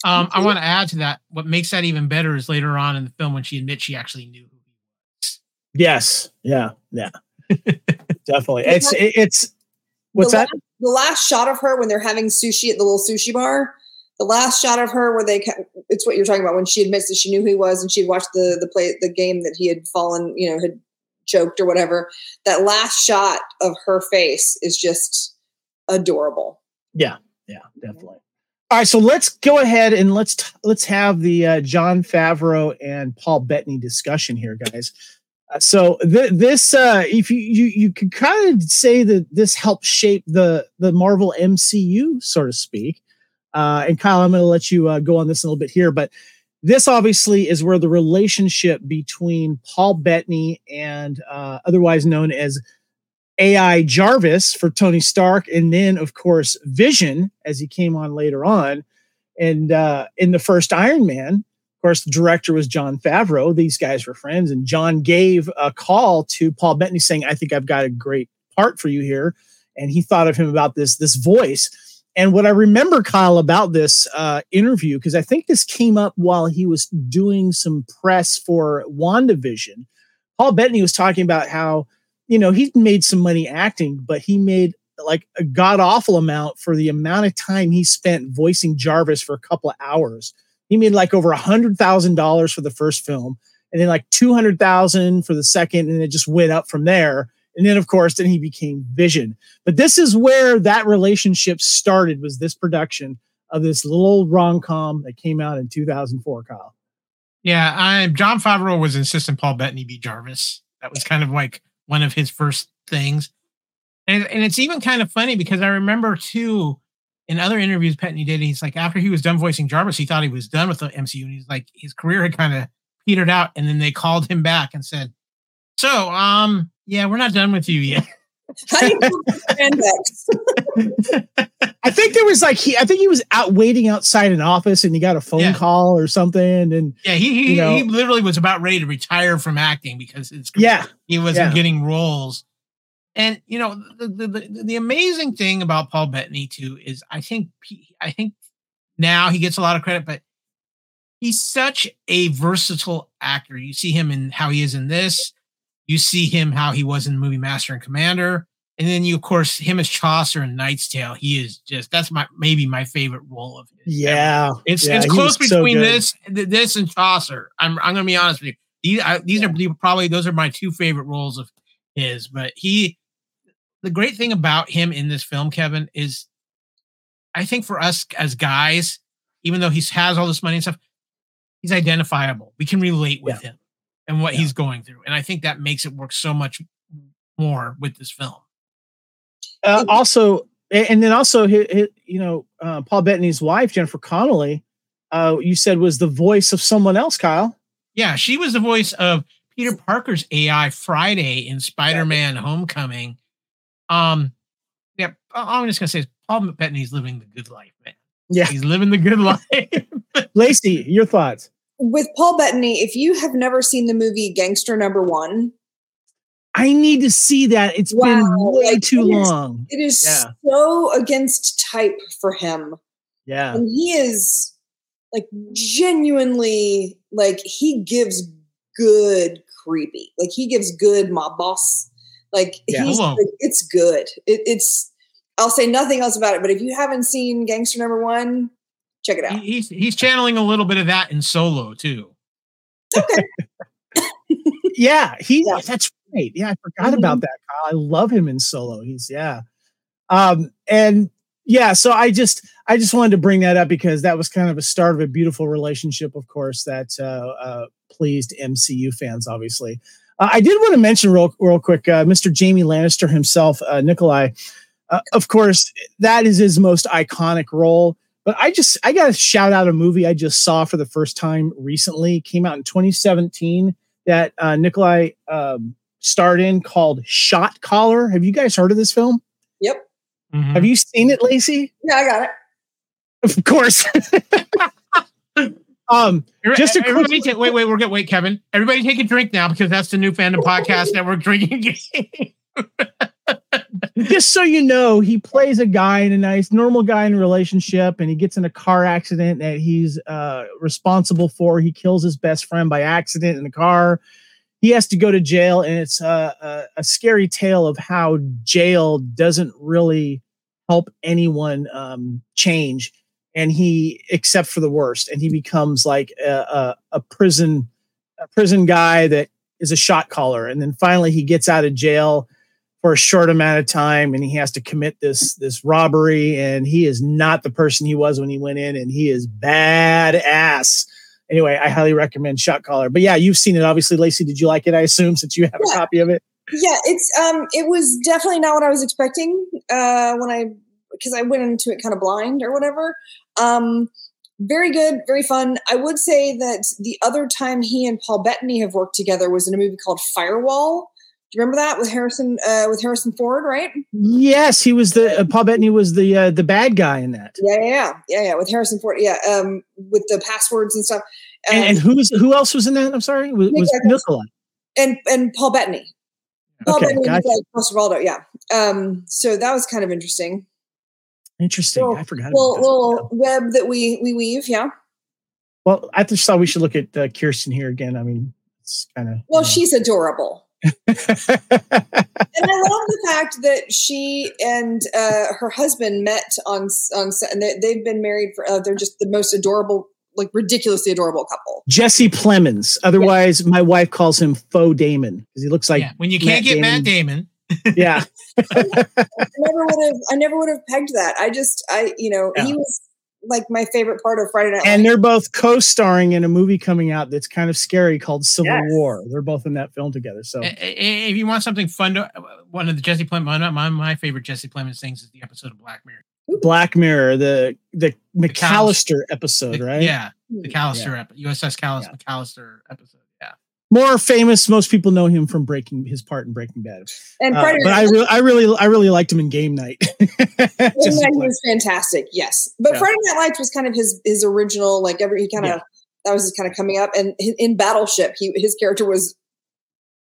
um, i want to add to that what makes that even better is later on in the film when she admits she actually knew who he was yes yeah yeah Definitely. It's it, it's what's the that? Last, the last shot of her when they're having sushi at the little sushi bar. The last shot of her where they it's what you're talking about when she admits that she knew who he was and she'd watched the the play the game that he had fallen, you know, had choked or whatever. That last shot of her face is just adorable. Yeah, yeah, definitely. All right, so let's go ahead and let's let's have the uh, Jon Favreau and Paul Bettany discussion here, guys. Uh, so th- this, uh, if you you you could kind of say that this helped shape the the Marvel MCU, so to speak. Uh, and Kyle, I'm going to let you uh, go on this a little bit here, but this obviously is where the relationship between Paul Bettany and uh, otherwise known as AI Jarvis for Tony Stark, and then of course Vision as he came on later on. And uh, in the first Iron Man, of course, the director was Jon Favreau. These guys were friends, and John gave a call to Paul Bettany saying, "I think I've got a great part for you here," and he thought of him about this this voice. And what I remember, Kyle, about this uh, interview, because I think this came up while he was doing some press for WandaVision. Paul Bettany was talking about how you know, he made some money acting, but he made like a god awful amount for the amount of time he spent voicing Jarvis for a couple of hours. He made like over a hundred thousand dollars for the first film, and then like two hundred thousand for the second, and it just went up from there. And then, of course, then he became Vision. But this is where that relationship started. Was this production of this little old rom com that came out in 2004, Kyle? Yeah, I Jon Favreau was insisting Paul Bettany be Jarvis. That was kind of like one of his first things. And, and it's even kind of funny because I remember too in other interviews Bettany did, he's like, after he was done voicing Jarvis, he thought he was done with the MCU. And he's like, his career had kind of petered out. And then they called him back and said, So, um, yeah, we're not done with you yet. How do you I think there was like he I think he was out waiting outside an office and he got a phone yeah. call or something and yeah he he, you know, he literally was about ready to retire from acting because it's yeah he wasn't yeah. getting roles and you know the, the, the the amazing thing about Paul Bettany too is I think I think now he gets a lot of credit but he's such a versatile actor you see him in how he is in this you see him how he was in the movie Master and Commander. And then you, of course, him as Chaucer in Knight's Tale. He is just that's my maybe my favorite role of his. Yeah, ever. it's yeah, it's close between so this this and Chaucer. I'm I'm gonna be honest with you. These I, these yeah. are probably those are my two favorite roles of his. But he, the great thing about him in this film, Kevin, is I think for us as guys, even though he has all this money and stuff, he's identifiable. We can relate with yeah. him and what yeah. he's going through. And I think that makes it work so much more with this film. Uh, also, and then also, you know, uh, Paul Bettany's wife, Jennifer Connelly, uh, you said was the voice of someone else, Kyle. Yeah, she was the voice of Peter Parker's AI Friday in Spider-Man: Homecoming. Um, yeah, I'm just gonna say Paul Bettany's living the good life, man. Yeah, he's living the good life. Lacey, your thoughts? With Paul Bettany, if you have never seen the movie Gangster Number One, I need to see that. It's wow. been way too it long. It is yeah. so against type for him. Yeah. And he is like genuinely like he gives good creepy. Like he gives good mob boss. Like yeah. he's like, it's good. It, it's I'll say nothing else about it, but if you haven't seen Gangster Number One, check it out. He's he's channeling a little bit of that in solo too. Okay. yeah, he yeah. that's right. Yeah, I forgot mm-hmm. about that. Kyle. I love him in solo. He's yeah. Um and yeah, so I just I just wanted to bring that up because that was kind of a start of a beautiful relationship, of course, that uh, uh pleased MCU fans, obviously. Uh, I did want to mention real real quick, uh, Mr. Jamie Lannister himself, uh, Nikolaj. Uh, of course, that is his most iconic role. But I just I got to shout out a movie I just saw for the first time recently. Came out in 2017 that uh, Nikolaj um, starred in called Shot Caller. Have you guys heard of this film? Yep. Mm-hmm. Have you seen it, Lacey? Yeah, I got it. Of course. um, just a everybody quick- take, wait, wait, we're good. Wait, Kevin. Everybody take a drink now because that's the new fandom podcast that we're drinking. just so you know, he plays a guy in a nice, normal guy in a relationship, and he gets in a car accident that he's uh, responsible for. He kills his best friend by accident in the car. He has to go to jail, and it's a, a, a scary tale of how jail doesn't really help anyone um, change, and he except for the worst, and he becomes like a, a, a prison a prison guy that is a shot caller, and then finally he gets out of jail for a short amount of time, and he has to commit this this robbery, and he is not the person he was when he went in, and he is bad ass Anyway, I highly recommend Shot Caller. But yeah, you've seen it, obviously, Lacey. Did you like it? I assume since you have Yeah. a copy of it. yeah it's um it was definitely not what i was expecting uh when i because i went into it kind of blind or whatever um very good very fun i would say that the other time he and paul bettany have worked together was in a movie called firewall you remember that with harrison uh with harrison ford right Yes, he was the uh, Paul Bettany was the uh, the bad guy in that. yeah yeah yeah yeah, yeah with harrison ford yeah um with the passwords and stuff um, And, and who was who else was in that? I'm sorry, was, was Eccles. Nicola. and and Paul Bettany. Paul Okay, Bettany gotcha. was like Osvaldo, yeah. Um, so that was kind of interesting. Interesting. Little- I forgot. Little about little web that we we weave, yeah. Well, I just thought we should look at uh, Kirsten here again. I mean, it's kind of Well, she's adorable, and I love the fact that she and uh, her husband met on on set, and they, they've been married for. Uh, they're just the most adorable, like ridiculously adorable couple. Jesse Plemons. Otherwise, my wife calls him Faux Damon because he looks like yeah. When you can't Matt get Matt Damon, yeah. I never would have. I never would have pegged that. I just, I, you know, he was like my favorite part of Friday Night. and Lights. they're both co-starring in a movie coming out that's kind of scary called Civil Yes. War. They're both in that film together. So I- I- if you want something fun to one of the Jesse Plemons, my, my, my favorite Jesse Plemons things is the episode of Black Mirror. Black Mirror, the the McAllister. McAllister episode, The- right? Yeah, the Hmm. Callister ep- USS Callis Yeah. McAllister episode. More famous. Most people know him from Breaking his part in Breaking Bad. and Uh, but I really, I really, I really liked him in Game Night. Jesse Night was fantastic. Yes, but Yeah. Friday Night Lights was kind of his his original. Like every he kind of Yeah. that was his kind of coming up. And in, in Battleship, he his character was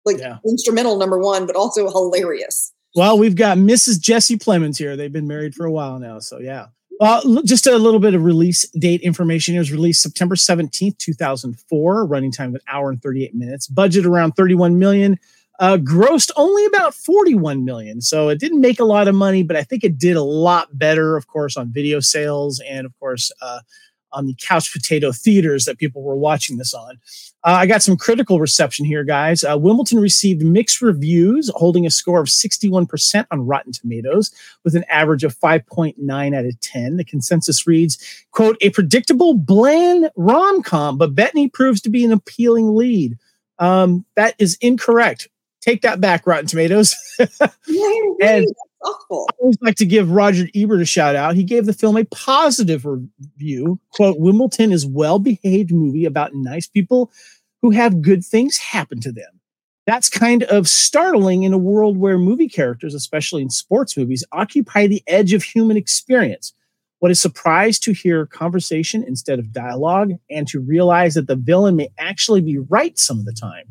like Yeah. instrumental number one, but also hilarious. Well, we've got Mrs. Jesse Plemons here. They've been married for a while now. So, yeah. Well, just a little bit of release date information. It was released September 17th, 2004, running time of an hour and 38 minutes, budget around 31 million, uh, grossed only about 41 million. So it didn't make a lot of money, but I think it did a lot better, of course, on video sales and, of course, uh, on the couch potato theaters that people were watching this on. Uh, I got some critical reception here, guys. Uh, Wimbledon received mixed reviews, holding a score of 61% on Rotten Tomatoes, with an average of 5.9 out of 10. The consensus reads, quote, a predictable, bland rom-com, but Bettany proves to be an appealing lead. Um, that is incorrect. Take that back, Rotten Tomatoes. And- awful. I always like to give Roger Ebert a shout out. He gave the film a positive review. Quote, Wimbledon is well-behaved movie about nice people who have good things happen to them. That's kind of startling in a world where movie characters, especially in sports movies, occupy the edge of human experience. What a surprise to hear conversation instead of dialogue and to realize that the villain may actually be right some of the time.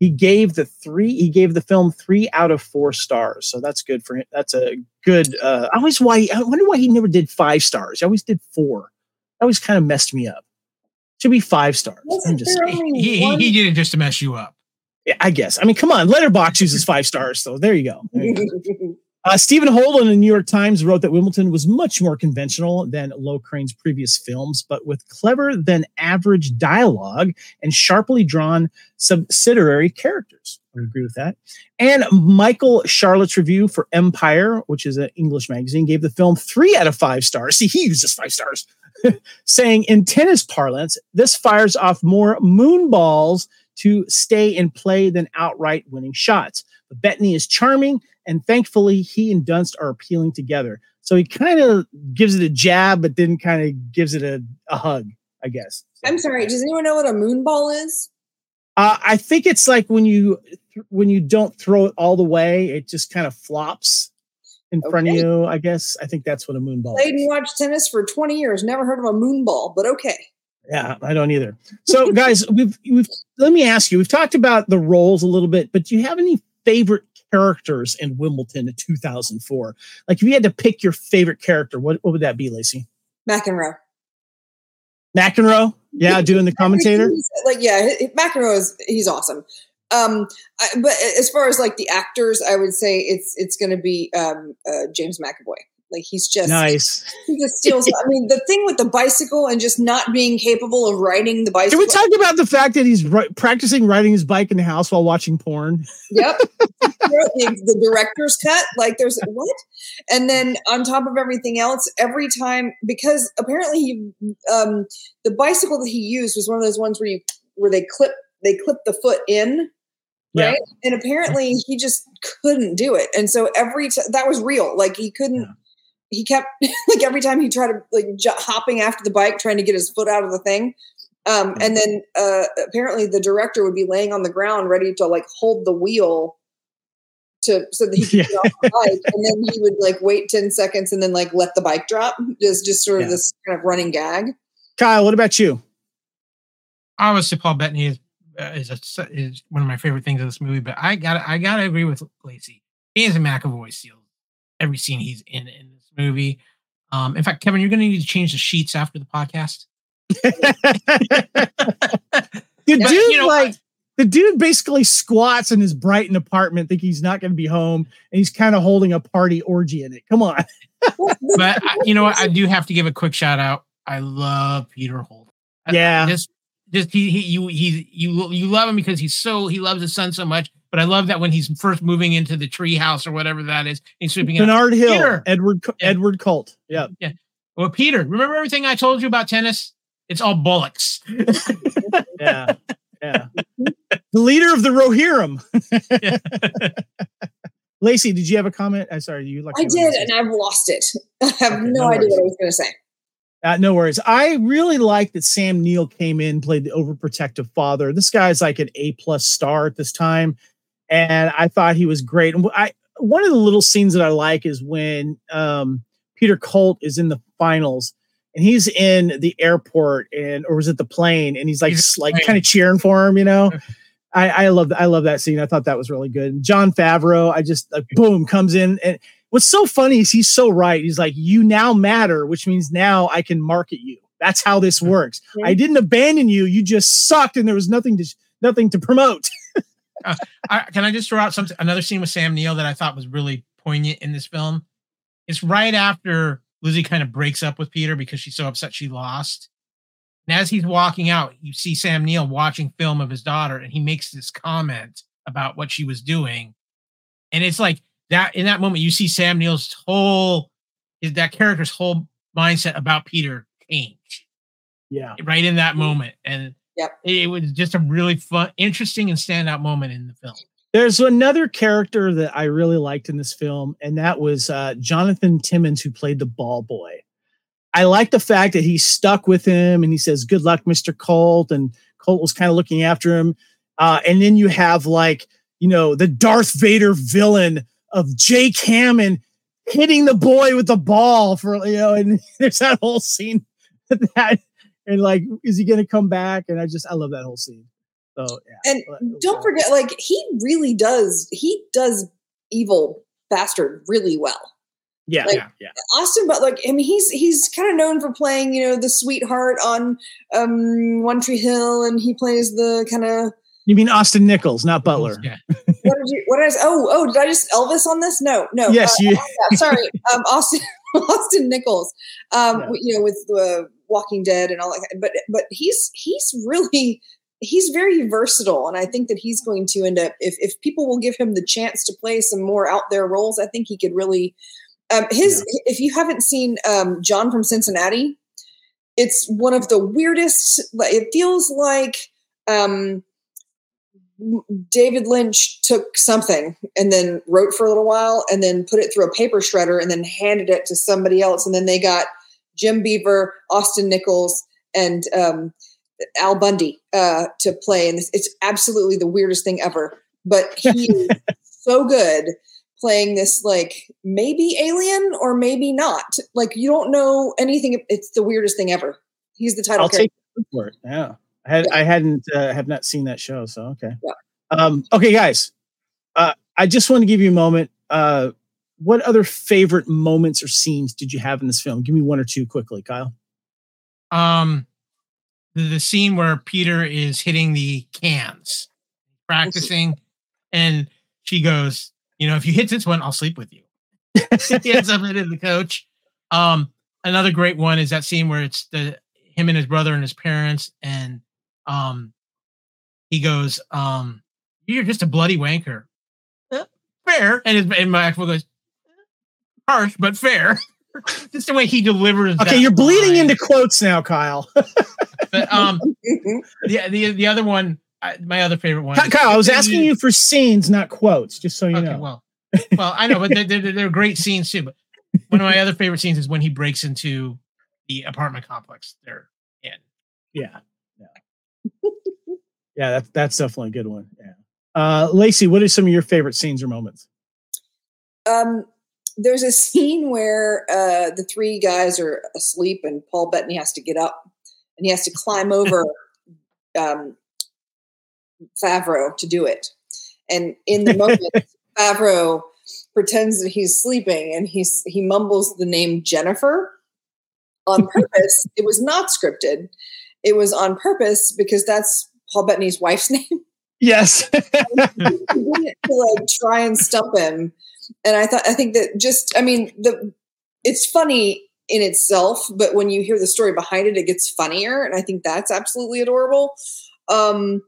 He gave the three, he gave the film three out of four stars. So that's good for him. That's a good uh I always why I wonder why he never did five stars. He always did four. That always kind of messed me up. Should be five stars. I'm just He, he, he did it just to mess you up. Yeah, I guess. I mean, come on. Letterboxd uses five stars, so there you go. There you go. Uh, Stephen Holden in the New York Times wrote that Wimbledon was much more conventional than Loncraine's previous films, but with clever than average dialogue and sharply drawn subsidiary characters. I agree with that. And Michael Charlotte's review for Empire, which is an English magazine, gave the film three out of five stars. See, he uses five stars, saying in tennis parlance, this fires off more moonballs to stay in play than outright winning shots. But Bettany is charming, and thankfully, he and Dunst are appealing together. So he kind of gives it a jab, but then kind of gives it a, a hug, I guess. I'm sorry. Does anyone know what a moonball is? Uh, I think it's like when you when you don't throw it all the way, it just kind of flops in front of you. I guess I think that's what a moonball. Played is. and watched tennis for 20 years. Never heard of a moonball, but okay. Yeah, I don't either. So, guys, we've we've let me ask you. We've talked about the roles a little bit, but do you have any favorite characters in Wimbledon in 2004? Like, if you had to pick your favorite character, what what would that be, Lacey? McEnroe. McEnroe? Yeah, doing the commentator. Like, yeah, McEnroe is he's awesome. Um, I, but as far as like the actors, I would say it's it's going to be um, uh, James McAvoy. Like he's just nice. He just steals. I mean, the thing with the bicycle and just not being capable of riding the bicycle. Can we talk about the fact that he's ri- practicing riding his bike in the house while watching porn? Yep. the, the director's cut. Like there's what? And then on top of everything else, every time because apparently he um the bicycle that he used was one of those ones where you where they clip they clip the foot in Yeah. right and apparently he just couldn't do it and so every t- that was real like he couldn't Yeah. He kept like every time he tried to like j- hopping after the bike trying to get his foot out of the thing um and then uh apparently the director would be laying on the ground ready to like hold the wheel to so that he could Yeah. get off the bike and then he would like wait 10 seconds and then like let the bike drop just just sort of Yeah. this kind of running gag Kyle, what about you? Obviously, Paul Bettany is uh, is a, is one of my favorite things of this movie. But I got to I gotta agree with Lacey. Anson McAvoy steals every scene he's in in this movie. Um, in fact, Kevin, you're going to need to change the sheets after the podcast. The dude, you know, like, the dude basically squats in his Brighton apartment, thinking he's not going to be home, and he's kind of holding a party orgy in it. Come on. but I, you know what? I do have to give a quick shout out. I love Peter Colt. Yeah. just just he, he you he you you love him because he's so he loves his son so much. But I love that when he's first moving into the tree house or whatever that is, he's sweeping it. up. Bernard Hill, Peter. Edward Co- Yeah. Edward Colt. Yeah. yeah. Well, Peter, remember everything I told you about tennis? It's all bullocks. Yeah. Yeah. the leader of the Rohirrim. Lacey, did you have a comment? I'm sorry, you like i did and i've lost it i have Okay, no, no idea what i was going to say Uh, no worries. I really like that Sam Neill came in, played the overprotective father. This guy's like an A plus star at this time, and I thought he was great. And I one of the little scenes that I like is when um, Peter Colt is in the finals and he's in the airport and or was it the plane and he's like He's like kind of cheering for him, you know. I, I love I love that scene. I thought that was really good. And Jon Favreau, I just like boom comes in and what's so funny is he's so right. He's like, you now matter, which means now I can market you. That's how this works. I didn't abandon you. You just sucked, and there was nothing to nothing to promote. Uh, I, can I just throw out something? Another scene with Sam Neill that I thought was really poignant in this film. It's right after Lizzie kind of breaks up with Peter because she's so upset she lost. And as he's walking out, you see Sam Neill watching film of his daughter, and he makes this comment about what she was doing. And it's like that in that moment, you see Sam Neill's whole is that character's whole mindset about Peter change Yeah, right in that moment. And Yep. it, it was just a really fun, interesting, and standout moment in the film. there's another character that I really liked in this film, and that was uh, Jonathan Timmons, who played the ball boy. I like the fact that he stuck with him, and he says, "Good luck, Mister Colt," and Colt was kind of looking after him. Uh, and then you have like you know the Darth Vader villain of Jake Hammond hitting the boy with the ball for you know, and there's that whole scene that, and like, is he going to come back? And I just I love that whole scene. So yeah, and Well, it was don't awesome. forget like he really does he does evil bastard really well yeah, like- yeah, yeah. austin but like i mean he's he's kind of known for playing you know the sweetheart on um one tree hill and he plays the kind of You mean Austin Nichols, not Butler? Yeah. what did you what did i oh oh did i just elvis on this no no Yes, uh, you. yeah, sorry um austin austin nichols um Yeah. you know with the walking dead and all that but but he's he's really he's very versatile and i think that he's going to end up if, if people will give him the chance to play some more out there roles i think he could really um his if you haven't seen um john from cincinnati it's one of the weirdest it feels like um David Lynch took something and then wrote for a little while and then put it through a paper shredder and then handed it to somebody else. And then they got Jim Beaver, Austin Nichols, and um, Al Bundy uh, to play. And it's absolutely the weirdest thing ever. But he is so good playing this, like maybe alien or maybe not. Like you don't know anything. It's the weirdest thing ever. He's the title I'll character. take for it. Yeah, I had Yeah. I hadn't uh, have not seen that show, so okay. Yeah. Um, okay, guys, uh, I just want to give you a moment. Uh, what other favorite moments or scenes did you have in this film? Give me one or two quickly, Kyle. Um, the, the scene where Peter is hitting the cans, practicing, and she goes, "You know, if you hit this one, I'll sleep with you." he ends up hitting the coach. Um, another great one is that scene where it's the him and his brother and his parents, and um, he goes, um, "You're just a bloody wanker." Fair, and his and Maxwell goes, "Harsh but fair." just the way he delivers. Okay, you're bleeding line. into quotes now, Kyle. but um, the the the other one, my other favorite one. Kyle, I was asking you for scenes, not quotes, just so you okay, know. Well, well, I know, but they're, they're, they're great scenes too. But one of my other favorite scenes is when he breaks into the apartment complex they're in. Yeah, yeah, yeah. That's that's definitely a good one. Yeah. Uh, Lacey, what are some of your favorite scenes or moments? Um, there's a scene where uh, the three guys are asleep and Paul Bettany has to get up and he has to climb over um, Favreau to do it. And in the moment, Favreau pretends that he's sleeping and he's he mumbles the name Jennifer on purpose. it was not scripted. It was on purpose because that's Paul Bettany's wife's name. Yes. to like try and stump him. And I thought I think that just I mean the it's funny in itself, but when you hear the story behind it, it gets funnier. And I think that's absolutely adorable. Um,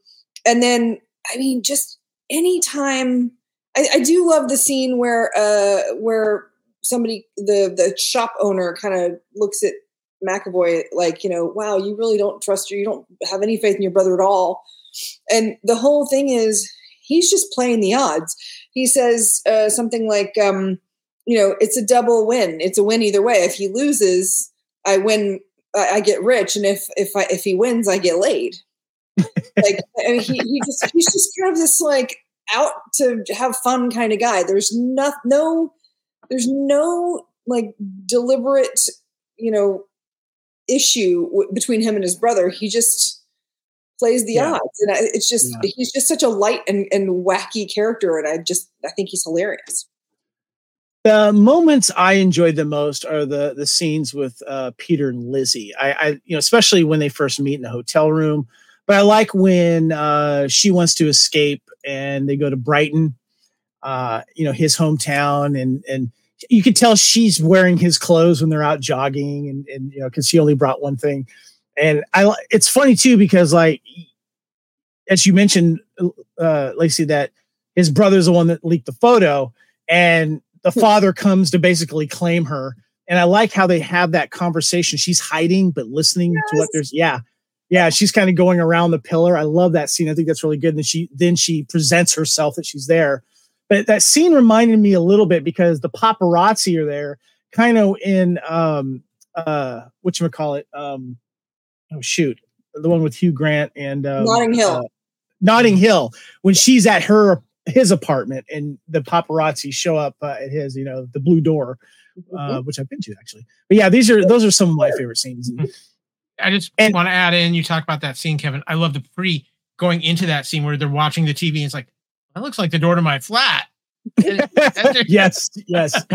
and then I mean, just anytime I, I do love the scene where uh where somebody the the shop owner kind of looks at McAvoy like, you know, wow, you really don't trust you, you don't have any faith in your brother at all. And the whole thing is he's just playing the odds. He says uh, something like, um, you know, it's a double win. It's a win either way. If he loses, I win, I get rich, and if if I, if he wins, I get laid. like I mean, he he just he's just kind of this like out to have fun kind of guy. There's no no there's no like deliberate you know issue w- between him and his brother. He just plays the yeah. odds. And I, it's just yeah. he's just such a light and, and wacky character, and I just I think he's hilarious. The moments I enjoyed the most are the the scenes with uh, Peter and Lizzie. I, I, you know, especially when they first meet in the hotel room. But I like when uh, she wants to escape and they go to Brighton, uh, you know, his hometown, and and you can tell she's wearing his clothes when they're out jogging, and and you know, because she only brought one thing and I it's funny too because like as you mentioned, uh, Lacey, that his brother's the one that leaked the photo, and the hmm. father comes to basically claim her. And I like how they have that conversation. She's hiding but listening yes. to what there's. Yeah, yeah. She's kind of going around the pillar. I love that scene. I think that's really good. And she then she presents herself that she's there. But that scene reminded me a little bit because the paparazzi are there, kind of in um uh what you call it um oh shoot, the one with Hugh Grant and um, Notting Hill. Uh, Notting Hill when she's at her his apartment and the paparazzi show up uh, at his, you know, the blue door, uh, mm-hmm. which I've been to actually. But yeah, these are those are some of my favorite scenes. I just and, want to add in. You talk about that scene, Kevin. I love the pre going into that scene where they're watching the TV. and It's like that looks like the door to my flat. yes, yes.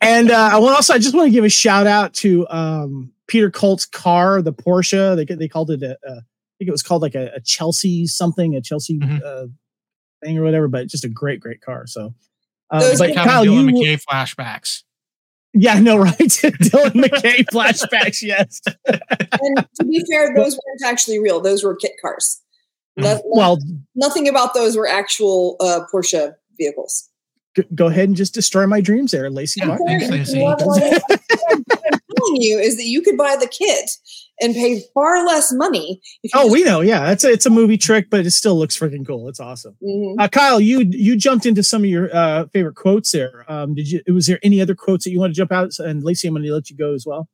and uh, I want also I just want to give a shout out to um, Peter Colt's car, the Porsche. They they called it a, a I think it was called like a, a Chelsea something, a Chelsea mm-hmm. uh, thing or whatever. But just a great, great car. So, uh, Those but Kyle, Dylan you McKay flashbacks. Yeah, no, right. Dylan McKay flashbacks. Yes. and to be fair, those weren't actually real. Those were kit cars. Mm-hmm. well, nothing about those were actual uh, Porsche vehicles. Go ahead and just destroy my dreams there, Lacey. Telling you is that you could buy the kit and pay far less money. oh, we know. Yeah, it's a, it's a movie trick, but it still looks freaking cool. It's awesome. Mm-hmm. Uh, Kyle, you you jumped into some of your uh, favorite quotes there. Um, did you? Was there any other quotes that you want to jump out? And Lacey, I'm going to let you go as well.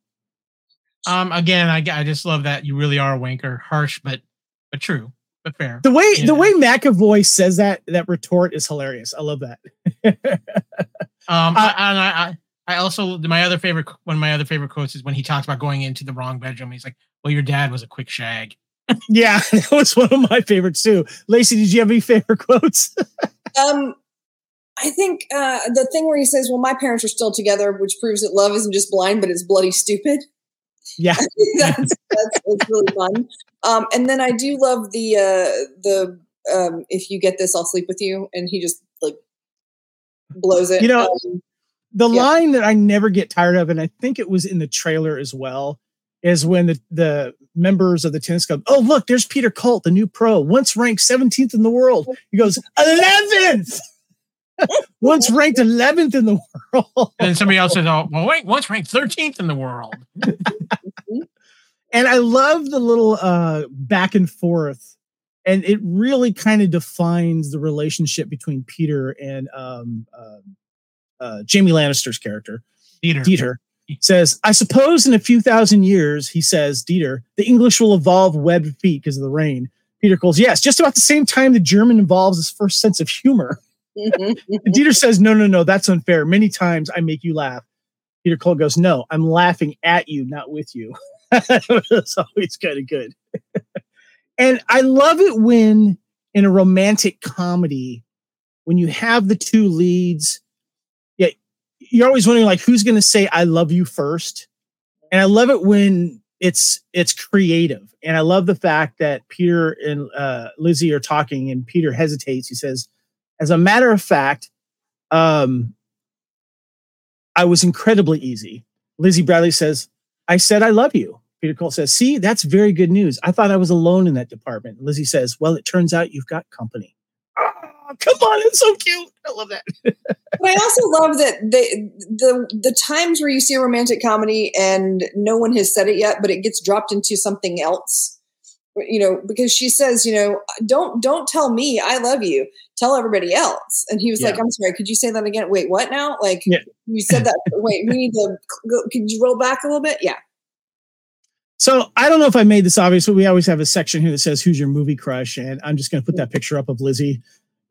Um, again, I I just love that you really are a wanker, harsh but but true, but fair. The way yeah. the way McAvoy says that that retort is hilarious. I love that. um, uh, and I, I I also my other favorite one of my other favorite quotes is when he talks about going into the wrong bedroom. He's like, "Well, your dad was a quick shag." yeah, that was one of my favorites too. Lacey, did you have any favorite quotes? um, I think uh, the thing where he says, "Well, my parents are still together," which proves that love isn't just blind, but it's bloody stupid. Yeah, that's, that's, that's really fun. Um, and then I do love the uh, the um, if you get this, I'll sleep with you, and he just like blows it. You know. Um, the yeah. line that I never get tired of, and I think it was in the trailer as well, is when the, the members of the tennis club, oh, look, there's Peter Colt, the new pro, once ranked 17th in the world. He goes, 11th! once ranked 11th in the world. And somebody else says, oh, well, wait, once ranked 13th in the world. and I love the little uh, back and forth. And it really kind of defines the relationship between Peter and um, uh, uh, Jamie Lannister's character, Dieter. Dieter says, I suppose in a few thousand years, he says, Dieter, the English will evolve webbed feet because of the rain. Peter calls, yes, just about the same time the German evolves his first sense of humor. and Dieter says, no, no, no, that's unfair. Many times I make you laugh. Peter Colt goes, no, I'm laughing at you, not with you. it's always kind of good. and I love it when in a romantic comedy, when you have the two leads you're always wondering like who's going to say I love you first. And I love it when it's it's creative. And I love the fact that Peter and uh, Lizzie are talking and Peter hesitates. He says, as a matter of fact, um, I was incredibly easy. Lizzie Bradley says, I said I love you. Peter Colt says, see, that's very good news. I thought I was alone in that department. Lizzie says, well, it turns out you've got company come on, it's so cute. I love that. but I also love that the the the times where you see a romantic comedy and no one has said it yet, but it gets dropped into something else. You know, because she says, you know, don't don't tell me I love you. Tell everybody else. And he was yeah. like, I'm sorry, could you say that again? Wait, what now? Like yeah. you said that. wait, we need to go. Could you roll back a little bit? Yeah. So I don't know if I made this obvious, but we always have a section here that says who's your movie crush, and I'm just going to put that picture up of Lizzie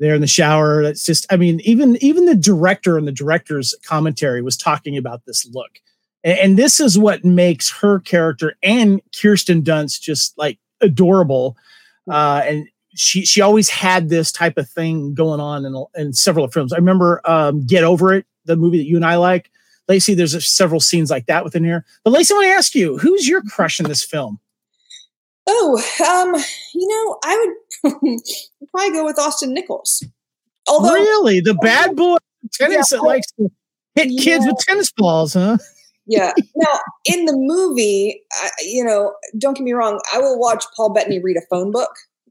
there in the shower. That's just, I mean, even even the director and the director's commentary was talking about this look, and, and this is what makes her character and Kirsten Dunst just like adorable. Uh, and she she always had this type of thing going on in, in several films. I remember um, Get Over It, the movie that you and I like. Lacey, there's a, several scenes like that within here. But Lacey, I want to ask you, who's your crush in this film? Oh, um, you know, I would probably go with Austin Nichols. Although, really, the bad boy tennis yeah, that likes to hit yeah. kids with tennis balls, huh? yeah. Now, in the movie, I, you know, don't get me wrong, I will watch Paul Bettany read a phone book.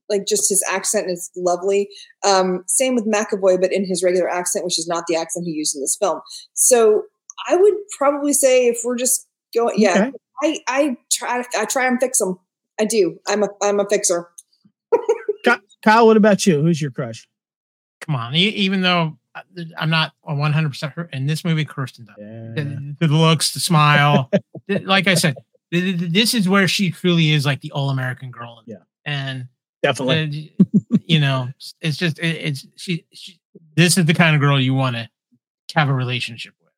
Like, just his accent is lovely. Um, same with McAvoy, but in his regular accent, which is not the accent he used in this film. So, I would probably say if we're just going, yeah, okay. I I try I try and fix them. I do. I'm a I'm a fixer. Kyle, what about you? Who's your crush? Come on, even though uh, I'm not 100 percent in this movie, Kirsten Dunst. Yeah. The, the, looks, the smile. like I said, this is where she truly is like the all American girl. Yeah, and definitely, you know, it's just it, it's she, she. This is the kind of girl you want to have a relationship with.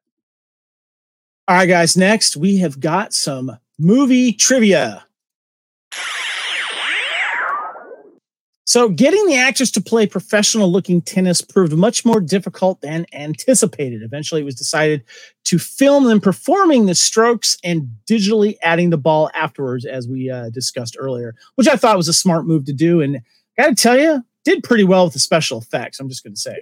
All right, guys. Next, we have got some movie trivia. So, getting the actors to play professional looking tennis proved much more difficult than anticipated. Eventually, it was decided to film them performing the strokes and digitally adding the ball afterwards, as we uh, discussed earlier, which I thought was a smart move to do. And got to tell you, did pretty well with the special effects. I'm just going to say.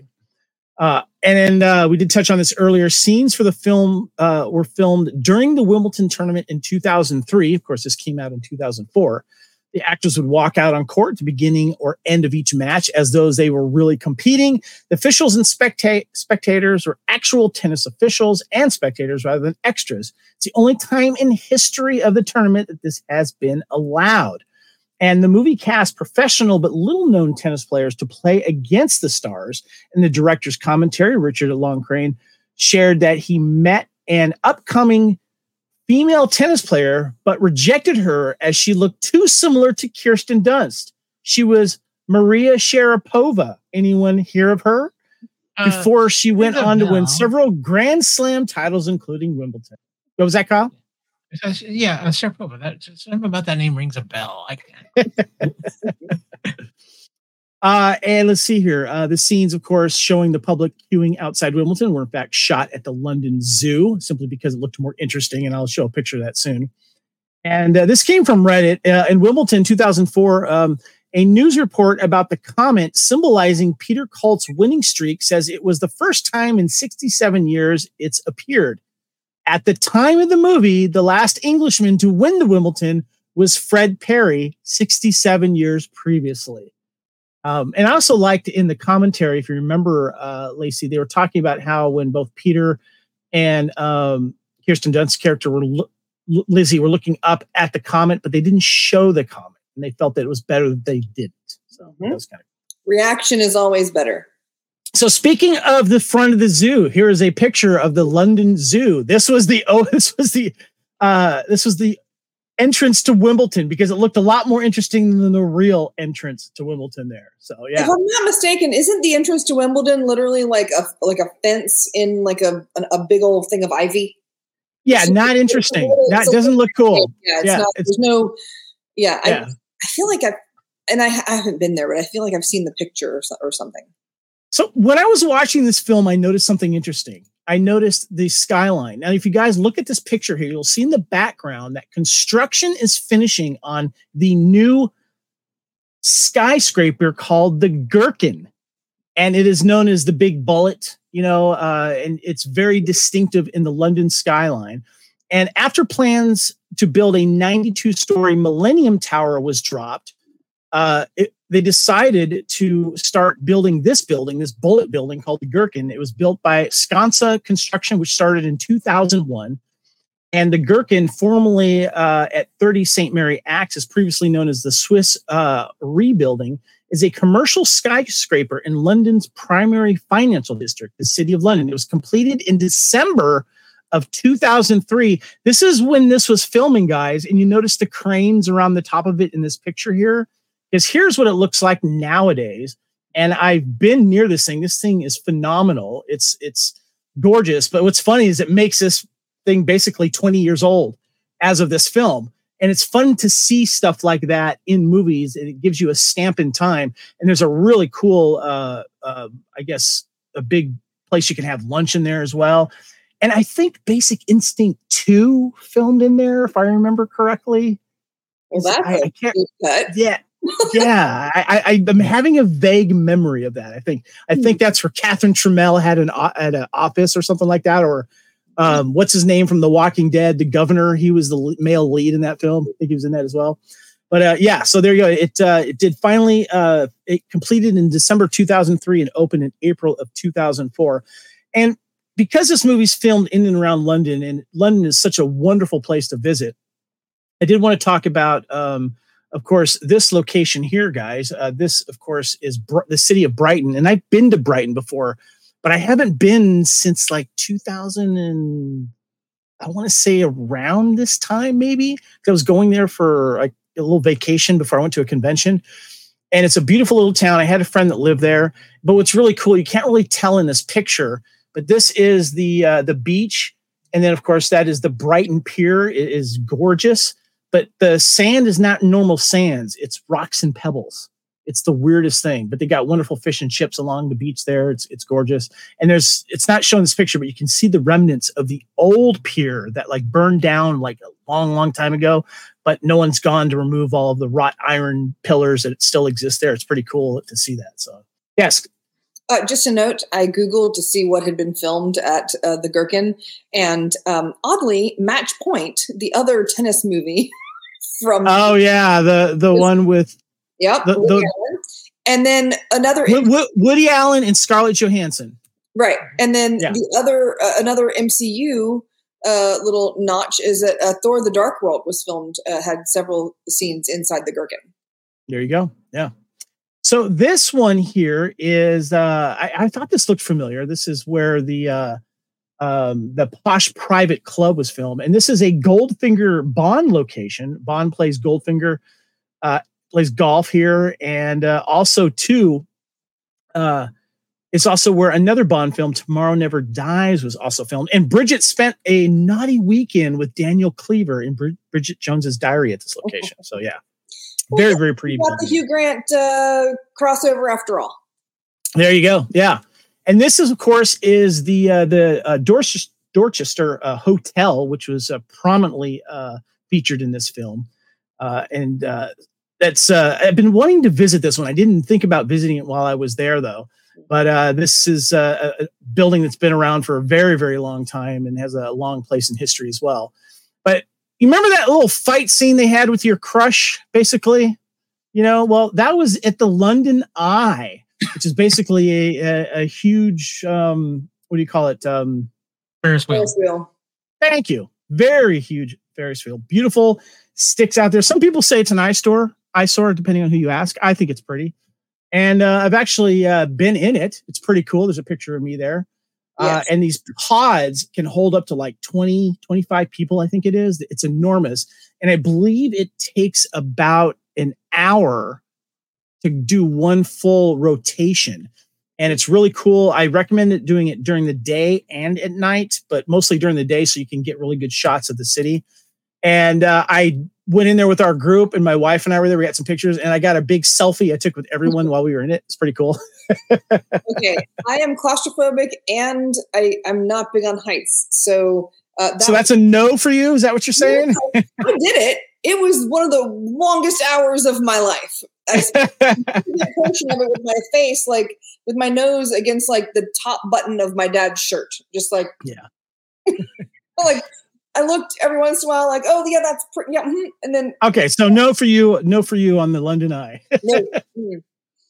Uh, and then uh, we did touch on this earlier. Scenes for the film uh, were filmed during the Wimbledon tournament in 2003. Of course, this came out in 2004 the actors would walk out on court at the beginning or end of each match as though they were really competing. The officials and specta- spectators were actual tennis officials and spectators rather than extras. It's the only time in history of the tournament that this has been allowed. And the movie cast professional but little known tennis players to play against the stars. And the director's commentary, Richard Loncraine, shared that he met an upcoming female tennis player, but rejected her as she looked too similar to Kirsten Dunst. She was Maria Sharapova. Anyone hear of her? Uh, Before she went on to win several Grand Slam titles, including Wimbledon. What was that, Kyle? Yeah, uh, Sharapova. That something about that name rings a bell. I Uh, and let's see here. Uh, the scenes, of course, showing the public queuing outside Wimbledon were in fact shot at the London Zoo simply because it looked more interesting. And I'll show a picture of that soon. And uh, this came from Reddit. Uh, in Wimbledon 2004, um, A news report about the comet symbolizing Peter Colt's winning streak says it was the first time in 67 years it's appeared. At the time of the movie, the last Englishman to win the Wimbledon was Fred Perry 67 years previously. Um, and I also liked in the commentary, if you remember, uh, Lacey, they were talking about how when both Peter and um, Kirsten Dunst's character were lo- Lizzie were looking up at the comet, but they didn't show the comet, and they felt that it was better that they didn't. So mm-hmm. that was kind of reaction is always better. So speaking of the front of the zoo, here is a picture of the London Zoo. This was the oh, this was the uh, this was the entrance to Wimbledon because it looked a lot more interesting than the real entrance to Wimbledon there. So yeah. If I'm not mistaken, isn't the entrance to Wimbledon literally like a like a fence in like a a big old thing of ivy? Yeah, so not interesting. That doesn't look cool. Yeah, it's yeah, not, it's, there's no. Yeah, yeah. I, I feel like I, and I, I haven't been there, but I feel like I've seen the picture or, or something. So when I was watching this film, I noticed something interesting. I noticed the skyline. Now, if you guys look at this picture here, you'll see in the background that construction is finishing on the new skyscraper called the Gherkin. And it is known as the Big Bullet, you know, uh, and it's very distinctive in the London skyline. And after plans to build a 92 story Millennium Tower was dropped, uh, it, they decided to start building this building, this bullet building called the Gherkin. It was built by Skanska Construction, which started in 2001. And the Gherkin, formerly uh, at 30 St. Mary Axe, previously known as the Swiss uh, Re Building, is a commercial skyscraper in London's primary financial district, the City of London. It was completed in December of 2003. This is when this was filming, guys. And you notice the cranes around the top of it in this picture here is here's what it looks like nowadays. And I've been near this thing. This thing is phenomenal. It's it's gorgeous. But what's funny is it makes this thing basically 20 years old as of this film. And it's fun to see stuff like that in movies, and it gives you a stamp in time. And there's a really cool, uh, uh, I guess, a big place you can have lunch in there as well. And I think Basic Instinct 2 filmed in there, if I remember correctly. Well, that's I, I can't, yeah, yeah, I, I, am having a vague memory of that. I think I think hmm. that's where Catherine Tramell had an at an office or something like that, or um, what's his name from The Walking Dead, the governor. He was the male lead in that film. I think he was in that as well. But uh, yeah, so there you go. It uh, it did finally uh, it completed in December 2003 and opened in April of 2004. And because this movie's filmed in and around London, and London is such a wonderful place to visit, I did want to talk about. Um, of course, this location here, guys, uh, this, of course, is Br- the city of Brighton. And I've been to Brighton before, but I haven't been since like 2000 and I want to say around this time, maybe. I was going there for like a little vacation before I went to a convention. And it's a beautiful little town. I had a friend that lived there. But what's really cool, you can't really tell in this picture, but this is the uh, the beach. And then, of course, that is the Brighton Pier. It is gorgeous but the sand is not normal sands. It's rocks and pebbles. It's the weirdest thing but they got wonderful fish and chips along the beach there. It's it's gorgeous. And there's it's not shown in this picture but you can see the remnants of the old pier that like burned down like a long long time ago but no one's gone to remove all of the wrought iron pillars that still exist there. It's pretty cool to see that so. Yes uh, just a note, I Googled to see what had been filmed at uh, the Gherkin, and um, oddly, Match Point, the other tennis movie from. Oh, yeah, the, the one with. Yep. The, Woody the, and then another. Woody, Woody Allen and Scarlett Johansson. Right. And then yeah. the other, uh, another MCU uh, little notch is that uh, Thor the Dark World was filmed, uh, had several scenes inside the Gherkin. There you go. Yeah. So this one here is uh, I, I, thought this looked familiar. This is where the uh, um, the posh private club was filmed, and this is a Goldfinger Bond location. Bond plays Goldfinger, uh, plays golf here, and uh, also too, uh, it's also where another Bond film, Tomorrow Never Dies, was also filmed. And Bridget spent a naughty weekend with Daniel Cleaver in Bridget Jones's Diary at this location. So yeah very very pretty. Got the Hugh Grant uh, crossover after all. There you go. Yeah, and this is of course is the uh, the uh, Dorchester, Dorchester uh, Hotel, which was uh, prominently uh, featured in this film, uh, and uh, that's uh, I've been wanting to visit this one. I didn't think about visiting it while I was there though. But uh, this is a building that's been around for a very, very long time and has a long place in history as well. But you remember that little fight scene they had with your crush, basically? You know, well, that was at the London Eye, which is basically a, a, a huge, um, what do you call it? Um, Ferris wheel. Ferris wheel. Thank you. Very huge Ferris wheel. Beautiful. Sticks out there. Some people say it's an eyesore, eyesore, depending on who you ask. I think it's pretty. And uh, I've actually uh, been in it. It's pretty cool. There's a picture of me there. Uh, Yes. and these pods can hold up to like 20, 25 people, I think it is. It's enormous. And I believe it takes about an hour to do one full rotation. And it's really cool. I recommend it doing it during the day and at night, but mostly during the day so you can get really good shots of the city. And uh, I went in there with our group, and my wife and I were there. We got some pictures, and I got a big selfie I took with everyone while we were in it. It's pretty cool. Okay, I am claustrophobic and I I'm not big on heights, so uh, that so that's a no for you. Is that what you're saying? I did it. It was one of the longest hours of my life. I spent a portion of it with my face, like with my nose against like the top button of my dad's shirt, just like Yeah. like I looked every once in a while, like, oh yeah, that's pretty, yeah, mhm," and then okay, so no for you. No for you on the London Eye. no, mm.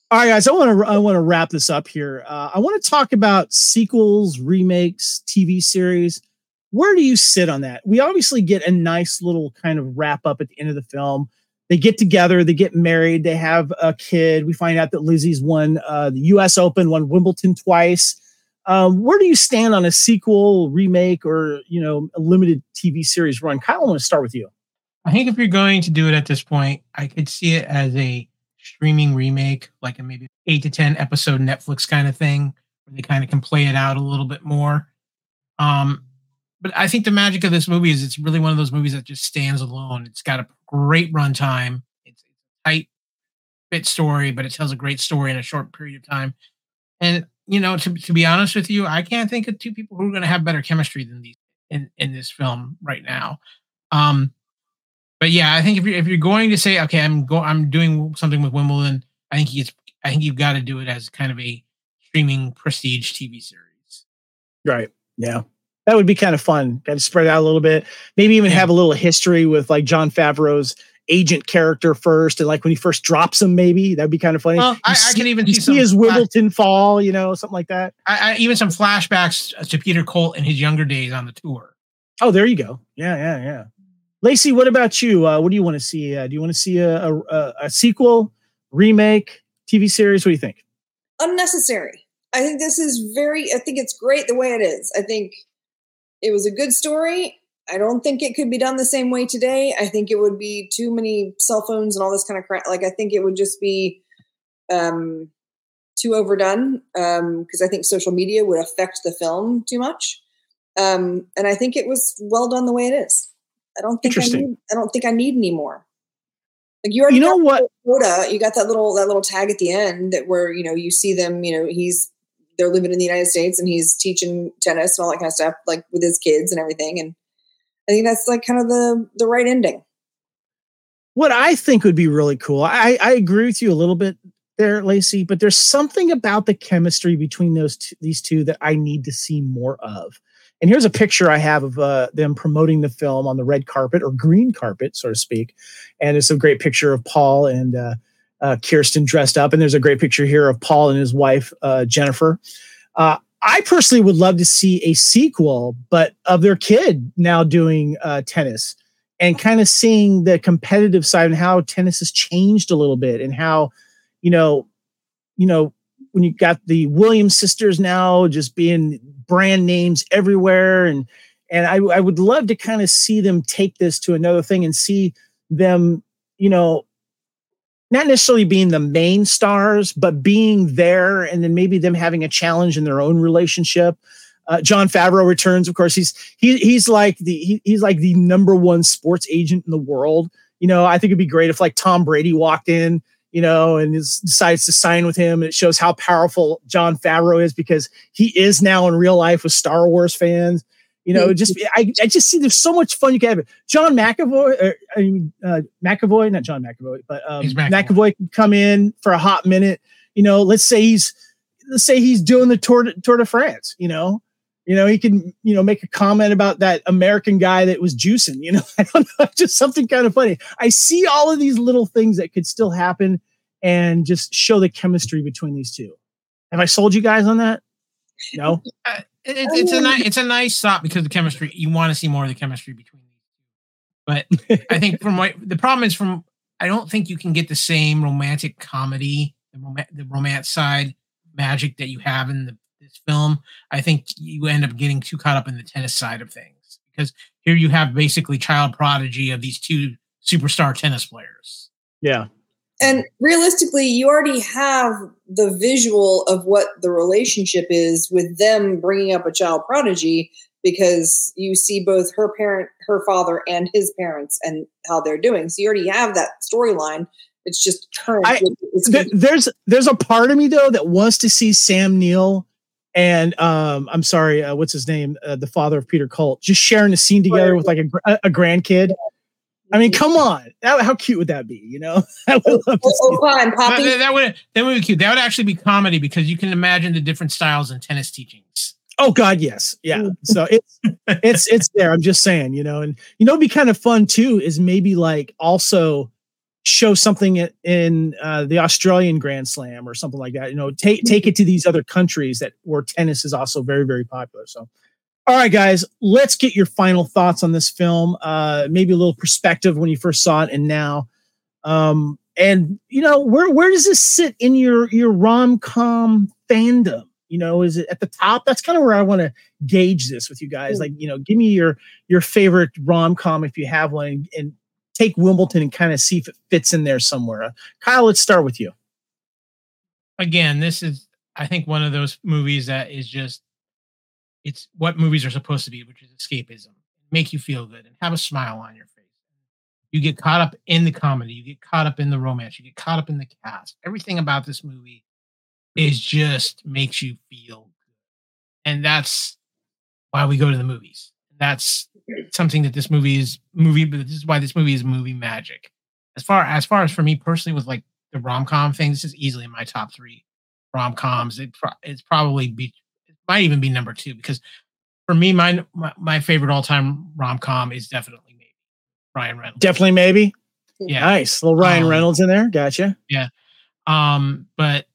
All right, guys. I want to I want to wrap this up here. Uh, I want to talk about sequels, remakes, TV series. Where do you sit on that? We obviously get a nice little kind of wrap up at the end of the film. They get together, they get married, they have a kid. We find out that Lizzie's won uh, the U.S. Open, won Wimbledon twice. Um, where do you stand on a sequel, remake, or you know, a limited TV series run? Kyle, I want to start with you. I think if you're going to do it at this point, I could see it as a streaming remake, like a maybe eight to ten episode Netflix kind of thing, where they kind of can play it out a little bit more. Um, but I think the magic of this movie is it's really one of those movies that just stands alone. It's got a great runtime. It's a tight bit story, but it tells a great story in a short period of time. And you know, to, to be honest with you, I can't think of two people who are going to have better chemistry than these in, in this film right now. Um, but yeah, I think if you're if you're going to say, okay, I'm go I'm doing something with Wimbledon, I think it's I think you've got to do it as kind of a streaming prestige TV series. Right. Yeah. That would be kind of fun. Kind of spread out a little bit. Maybe even Yeah. have a little history with like Jon Favreau's agent character first, and like when he first drops him, maybe that'd be kind of funny. Well, You I, I can even you see see some his flash- Wimbledon fall, you know, something like that. I, I, even some flashbacks to Peter Colt in his younger days on the tour. Oh, there you go. Yeah, yeah, yeah. Lacey, what about you? Uh, what do you want to see? Uh, do you want to see a, a, a, a sequel, remake, TV series? What do you think? unnecessary. I think this is very. I think it's great the way it is. I think it was a good story. I don't think it could be done the same way today. I think it would be too many cell phones and all this kind of crap. Like I think it would just be um, too overdone because I think social media would affect the film too much. Um, and I think it was well done the way it is. I don't think I need, I don't think I need any more. Like you already You know what? quota. You got that little that little tag at the end that where you know you see them. You know he's they're living in the United States and he's teaching tennis and all that kind of stuff, like with his kids and everything. And I think that's like kind of the the right ending. what I think would be really cool. I, I agree with you a little bit there, Lacey, but there's something about the chemistry between those these two that I need to see more of. And here's a picture I have of uh, them promoting the film on the red carpet or green carpet, so to speak. And it's a great picture of Paul and uh, uh, Kirsten dressed up. And there's a great picture here of Paul and his wife, uh, Jennifer. I personally would love to see a sequel, but of their kid now doing uh, tennis and kind of seeing the competitive side and how tennis has changed a little bit and how you know you know when you got the williams sisters now just being brand names everywhere and and i, I would love to kind of see them take this to another thing and see them you know not necessarily being the main stars but being there and then maybe them having a challenge in their own relationship uh, Jon Favreau returns. Of course, he's he, he's like the he, he's like the number one sports agent in the world. You know, I think it'd be great if like Tom Brady walked in, you know, and is, decides to sign with him. It shows how powerful Jon Favreau is because he is now in real life with Star Wars fans. You know, just I, I just see there's so much fun you can have. John McAvoy, or, I mean uh, McAvoy, not John McAvoy, but um, McAvoy. McAvoy can come in for a hot minute. You know, let's say he's let's say he's doing the Tour de, Tour de France. You know, you know he can you know make a comment about that American guy that was juicing. You know, I don't know, just something kind of funny. I see all of these little things that could still happen and just show the chemistry between these two. Have I sold you guys on that? No. Uh, it, it's a nice it's a nice thought because the chemistry you want to see more of the chemistry between these two. But I think from what the problem is from I don't think you can get the same romantic comedy, the, rom- the romance side magic that you have in the, this film. I think you end up getting too caught up in the tennis side of things because here you have basically child prodigy of these two superstar tennis players. Yeah and realistically you already have the visual of what the relationship is with them bringing up a child prodigy because you see both her parent her father and his parents and how they're doing. So you already have that storyline. It's just current. I, th- there's there's a part of me though that wants to see sam neill and um i'm sorry uh, what's his name? Uh, the father of peter colt just sharing a scene together with like a, a grandkid I mean, come on. That, how cute would that be? You know, I would love to oh, oh, Poppy. That, that, would that would be cute. That would actually be comedy because you can imagine the different styles in tennis teachings. Oh God, yes, yeah. Mm. so it's it's it's there. I'm just saying, you know, and you know, it'd be kind of fun too. Is maybe like also show something in uh, the Australian Grand Slam or something like that. You know, take take it to these other countries that where tennis is also very very popular. So all right, guys, let's get your final thoughts on this film. Uh, maybe a little perspective when you first saw it and now. Um, and you know, where where does this sit in your your rom com fandom? You know, is it at the top? That's kind of where I want to gauge this with you guys. Like, you know, give me your your favorite rom com if you have one, and, and take Wimbledon and kind of see if it fits in there somewhere. Uh, Kyle, let's start with you. Again, this is I think one of those movies that is just it's what movies are supposed to be, which is escapism, make you feel good and have a smile on your face. You get caught up in the comedy, you get caught up in the romance, you get caught up in the cast. Everything about this movie is just makes you feel good. And that's why we go to the movies. That's something that this movie is movie, but this is why this movie is movie magic. As far as far as for me personally, with like the rom com thing, this is easily in my top three rom coms. It, it's probably be might even be number two because for me, my my, my favorite all time rom com is definitely maybe Ryan Reynolds. Definitely maybe. Yeah, nice little Ryan um, Reynolds in there. Gotcha. Yeah, um, but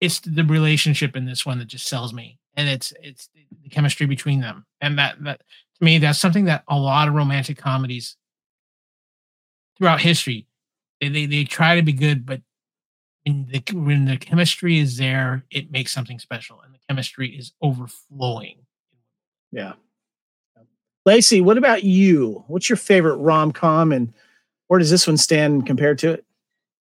it's the relationship in this one that just sells me, and it's it's the chemistry between them, and that that to me that's something that a lot of romantic comedies throughout history they they, they try to be good, but when the when the chemistry is there, it makes something special, and the chemistry is overflowing. Yeah. Lacey, what about you? What's your favorite rom com, and where does this one stand compared to it?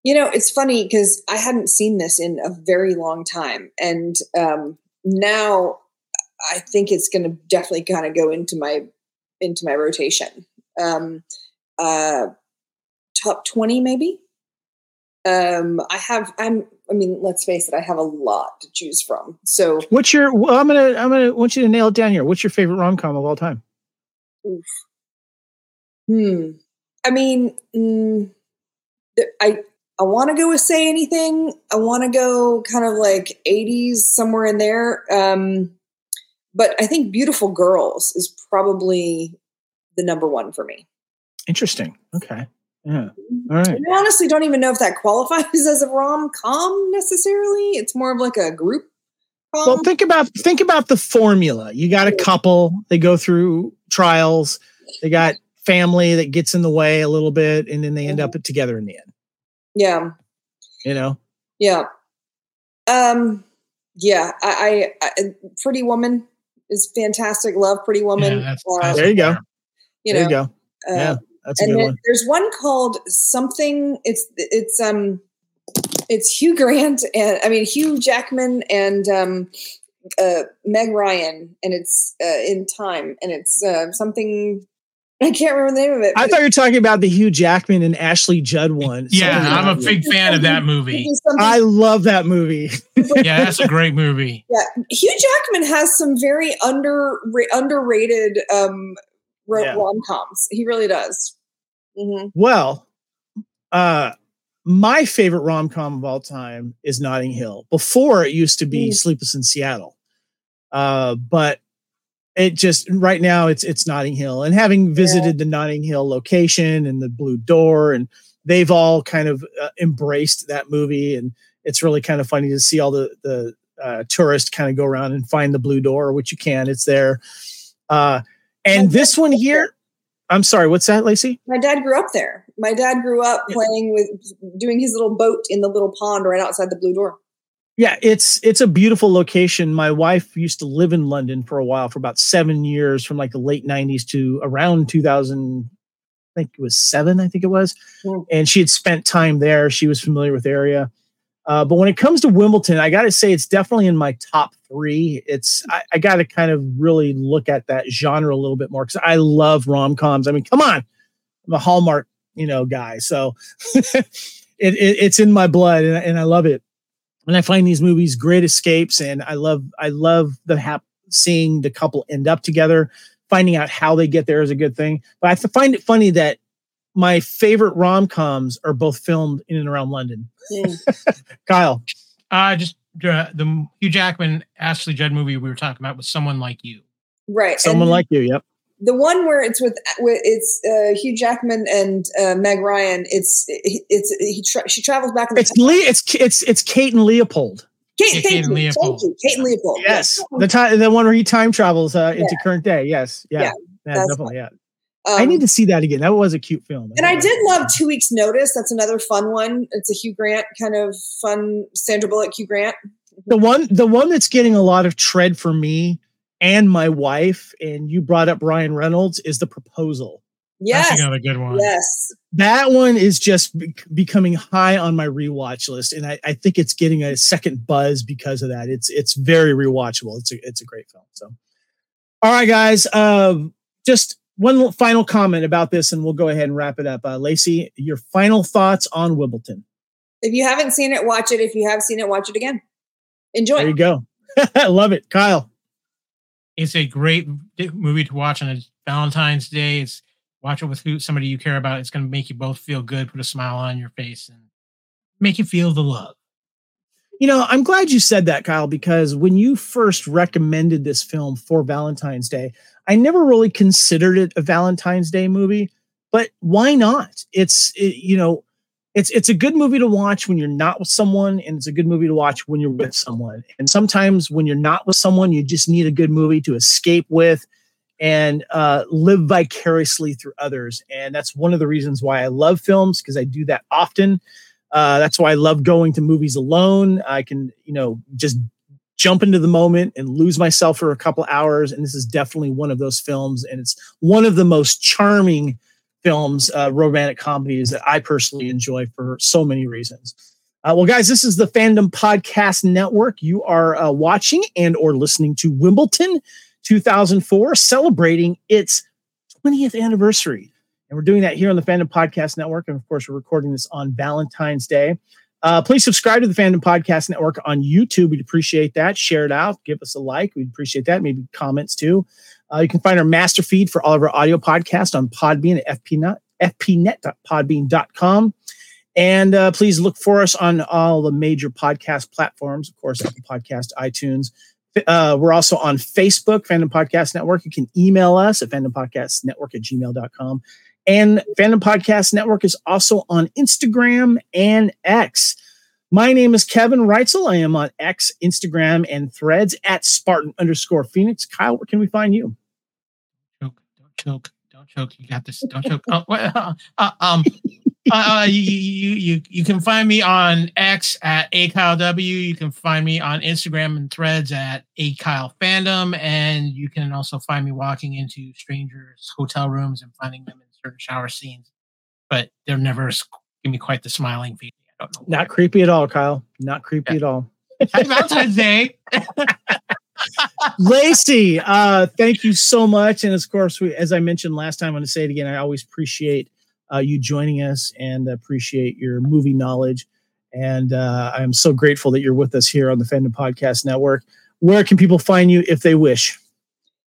You know, it's funny because I hadn't seen this in a very long time, and um, now I think it's going to definitely kind of go into my into my rotation. Um, uh, top twenty, maybe um i have i'm i mean let's face it i have a lot to choose from. So what's your well, i'm gonna i'm gonna want you to nail it down here. What's your favorite rom-com of all time? Oof. hmm. I mean mm, i i want to go with say anything. I want to go kind of like 80s somewhere in there. Um but i think beautiful girls is probably the number one for me. Interesting. Okay yeah. All right. I honestly don't even know if that qualifies as a rom com necessarily. It's more of like a group. Rom. Well, think about think about the formula. You got a couple. They go through trials. They got family that gets in the way a little bit, and then they end up mm-hmm. together in the end. Yeah. You know. Yeah. Um. Yeah. I. I, I Pretty Woman is fantastic. Love Pretty Woman. Yeah, that's, uh, there you go. You know. There you go. Uh, yeah. That's and one. there's one called something. It's it's um it's Hugh Grant and I mean Hugh Jackman and um uh Meg Ryan and it's uh, in time and it's uh, something I can't remember the name of it. I thought you were talking about the Hugh Jackman and Ashley Judd one. Yeah, Something I'm a about- big fan of that movie. He did something- I love that movie. Yeah, that's a great movie. yeah, Hugh Jackman has some very under underrated um, ro- Yeah. rom coms. He really does. hmm Well, uh, my favorite rom com of all time is Notting Hill. Before it used to be Mm. Sleepless in Seattle, uh, but it just right now it's it's Notting Hill. And having visited the Notting Hill location and the Blue Door, and they've all kind of uh, embraced that movie, and it's really kind of funny to see all the the uh, tourists kind of go around and find the Blue Door, which you can. It's there. Uh, and this one here, I'm sorry, what's that, Lacey? My dad grew up there. My dad grew up playing with doing his little boat in the little pond right outside the blue door. Yeah, it's it's a beautiful location. My wife used to live in London for a while, for about seven years, from like the late '90s to around 2000. I think it was seven. I think it was, Mm. and she had spent time there. She was familiar with the area. Uh, but when it comes to Wimbledon, I got to say it's definitely in my top three. It's I, I got to kind of really look at that genre a little bit more because I love rom coms. I mean, come on, I'm a Hallmark, you know, guy, so it, it, it's in my blood, and, and I love it and I find these movies great escapes, and I love I love the hap- seeing the couple end up together. Finding out how they get there is a good thing, but I find it funny that my favorite rom coms are both filmed in and around London. Mm. Kyle, Uh just uh, the Hugh Jackman Ashley Judd movie we were talking about was someone like you. Right. someone and like you, yep. the one where it's with, with it's uh, Hugh Jackman and uh, Meg Ryan. It's it's he tra- she travels back in the It's Lee. It's it's it's Kate and Leopold. Kate, Yeah, thank, Kate you, and thank Leopold. you, Kate and Leopold. Yes, the time the one where he time travels uh, into current day. Yes, yeah, Yeah, yeah, that's definitely. Yeah, Um, I need to see that again. That was a cute film. and I did love Two Weeks Notice. That's another fun one. It's a Hugh Grant kind of fun Sandra Bullock Hugh Grant. the one the one that's getting a lot of tread for me and my wife and you brought up Ryan Reynolds is the proposal. Yes, That's another good one. yes. That one is just be- becoming high on my rewatch list and I, I think it's getting a second buzz because of that. It's it's very rewatchable. It's a it's a great film. So all right guys, um just one final comment about this and we'll go ahead and wrap it up. Uh, Lacey, your final thoughts on Wimbledon. If you haven't seen it, watch it. If you have seen it, watch it again. Enjoy. There you go. I love it. Kyle. It's a great movie to watch on a Valentine's Day. It's watch it with who somebody you care about. It's going to make you both feel good, put a smile on your face, and make you feel the love. You know, I'm glad you said that, Kyle, because when you first recommended this film for Valentine's Day, I never really considered it a Valentine's Day movie, but why not? It's it, you know, it's it's a good movie to watch when you're not with someone, and it's a good movie to watch when you're with someone. And sometimes when you're not with someone, you just need a good movie to escape with and uh, live vicariously through others. And that's one of the reasons why I love films because I do that often. Uh, that's why I love going to movies alone. I can, you know, just jump into the moment and lose myself for a couple hours. And this is definitely one of those films. And it's one of the most charming films, uh, romantic comedies that I personally enjoy for so many reasons. Uh, well, guys, this is the Fandom Podcast Network. You are uh, watching and or listening to Wimbledon 2004, celebrating its 20th anniversary. And we're doing that here on the Fandom Podcast Network. And of course, we're recording this on Valentine's Day. Uh, please subscribe to the Fandom Podcast Network on YouTube. We'd appreciate that. Share it out. Give us a like. We'd appreciate that. Maybe comments too. Uh, you can find our master feed for all of our audio podcasts on Podbean at fpnet, fpnet.podbean.com. And uh, please look for us on all the major podcast platforms, of course, Apple Podcast, iTunes. Uh, we're also on Facebook, Fandom Podcast Network. You can email us at fandompodcastnetwork at gmail.com. And Fandom Podcast Network is also on Instagram and X. My name is Kevin Reitzel. I am on X, Instagram, and threads at Spartan underscore Phoenix. Kyle, where can we find you? Choke, don't choke, don't choke. You got this. Don't choke. Oh, what, uh, uh, um, uh, you, you you you can find me on X at a Kyle W. You can find me on Instagram and Threads at a Kyle Fandom, and you can also find me walking into strangers' hotel rooms and finding them in certain shower scenes, but they're never give me quite the smiling face. I don't know. Not why. creepy at all, Kyle. Not creepy Yeah. at all. Happy Valentine's Day. Lacey, uh, thank you so much. And of course, we, as I mentioned last time, I'm going to say it again. I always appreciate uh, you joining us and appreciate your movie knowledge. And uh, I'm so grateful that you're with us here on the Fandom Podcast Network. Where can people find you if they wish?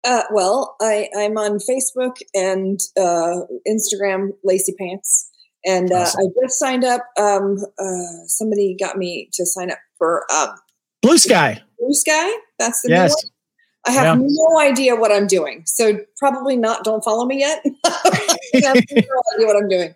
Uh, well, I, I'm on Facebook and uh, Instagram, Lacy Pants. And uh, awesome. I just signed up. Um, uh, somebody got me to sign up for uh, Blue Sky. Blue Sky. That's the yes. new one. I have yeah. no idea what I'm doing. So probably not. Don't follow me yet. I have no idea what I'm doing.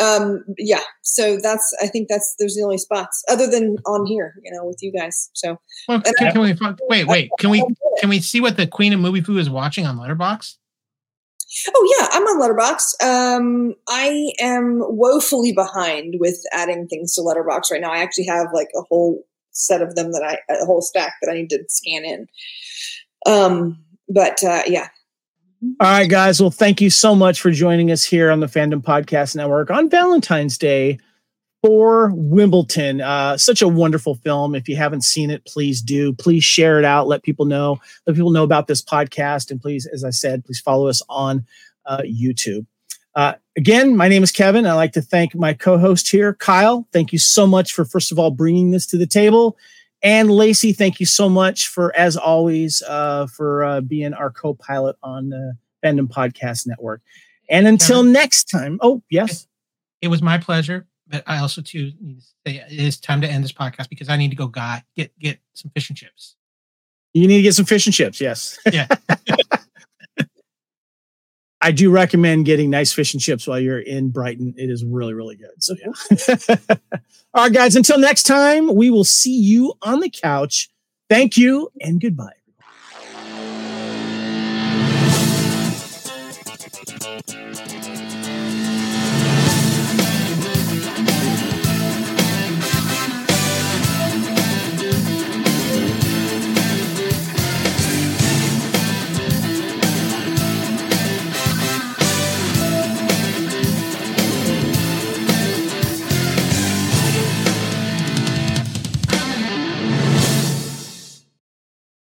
Um, yeah. So that's. I think that's. There's the only spots other than on here. You know, with you guys. So. Well, can, I, can we wait? Wait. Can we can we see what the Queen of Movie Foo is watching on Letterboxd? Oh yeah, I'm on Letterboxd. Um, I am woefully behind with adding things to Letterboxd right now. I actually have like a whole set of them that I a whole stack that I need to scan in. Um, but uh, yeah. All right, guys. Well, thank you so much for joining us here on the Fandom Podcast Network on Valentine's Day for Wimbledon. Uh, such a wonderful film. If you haven't seen it, please do. Please share it out. Let people know. Let people know about this podcast. And please, as I said, please follow us on uh, YouTube. Uh, again, my name is Kevin. I'd like to thank my co-host here, Kyle. Thank you so much for first of all bringing this to the table, and Lacey. Thank you so much for, as always, uh, for uh, being our co-pilot on the Fandom Podcast Network. And until Kevin, next time, oh yes, it was my pleasure. But I also too need to say it is time to end this podcast because I need to go guy get get some fish and chips. You need to get some fish and chips. Yes. Yeah. I do recommend getting nice fish and chips while you're in Brighton. It is really, really good. So, yeah. All right, guys, until next time, we will see you on the couch. Thank you and goodbye.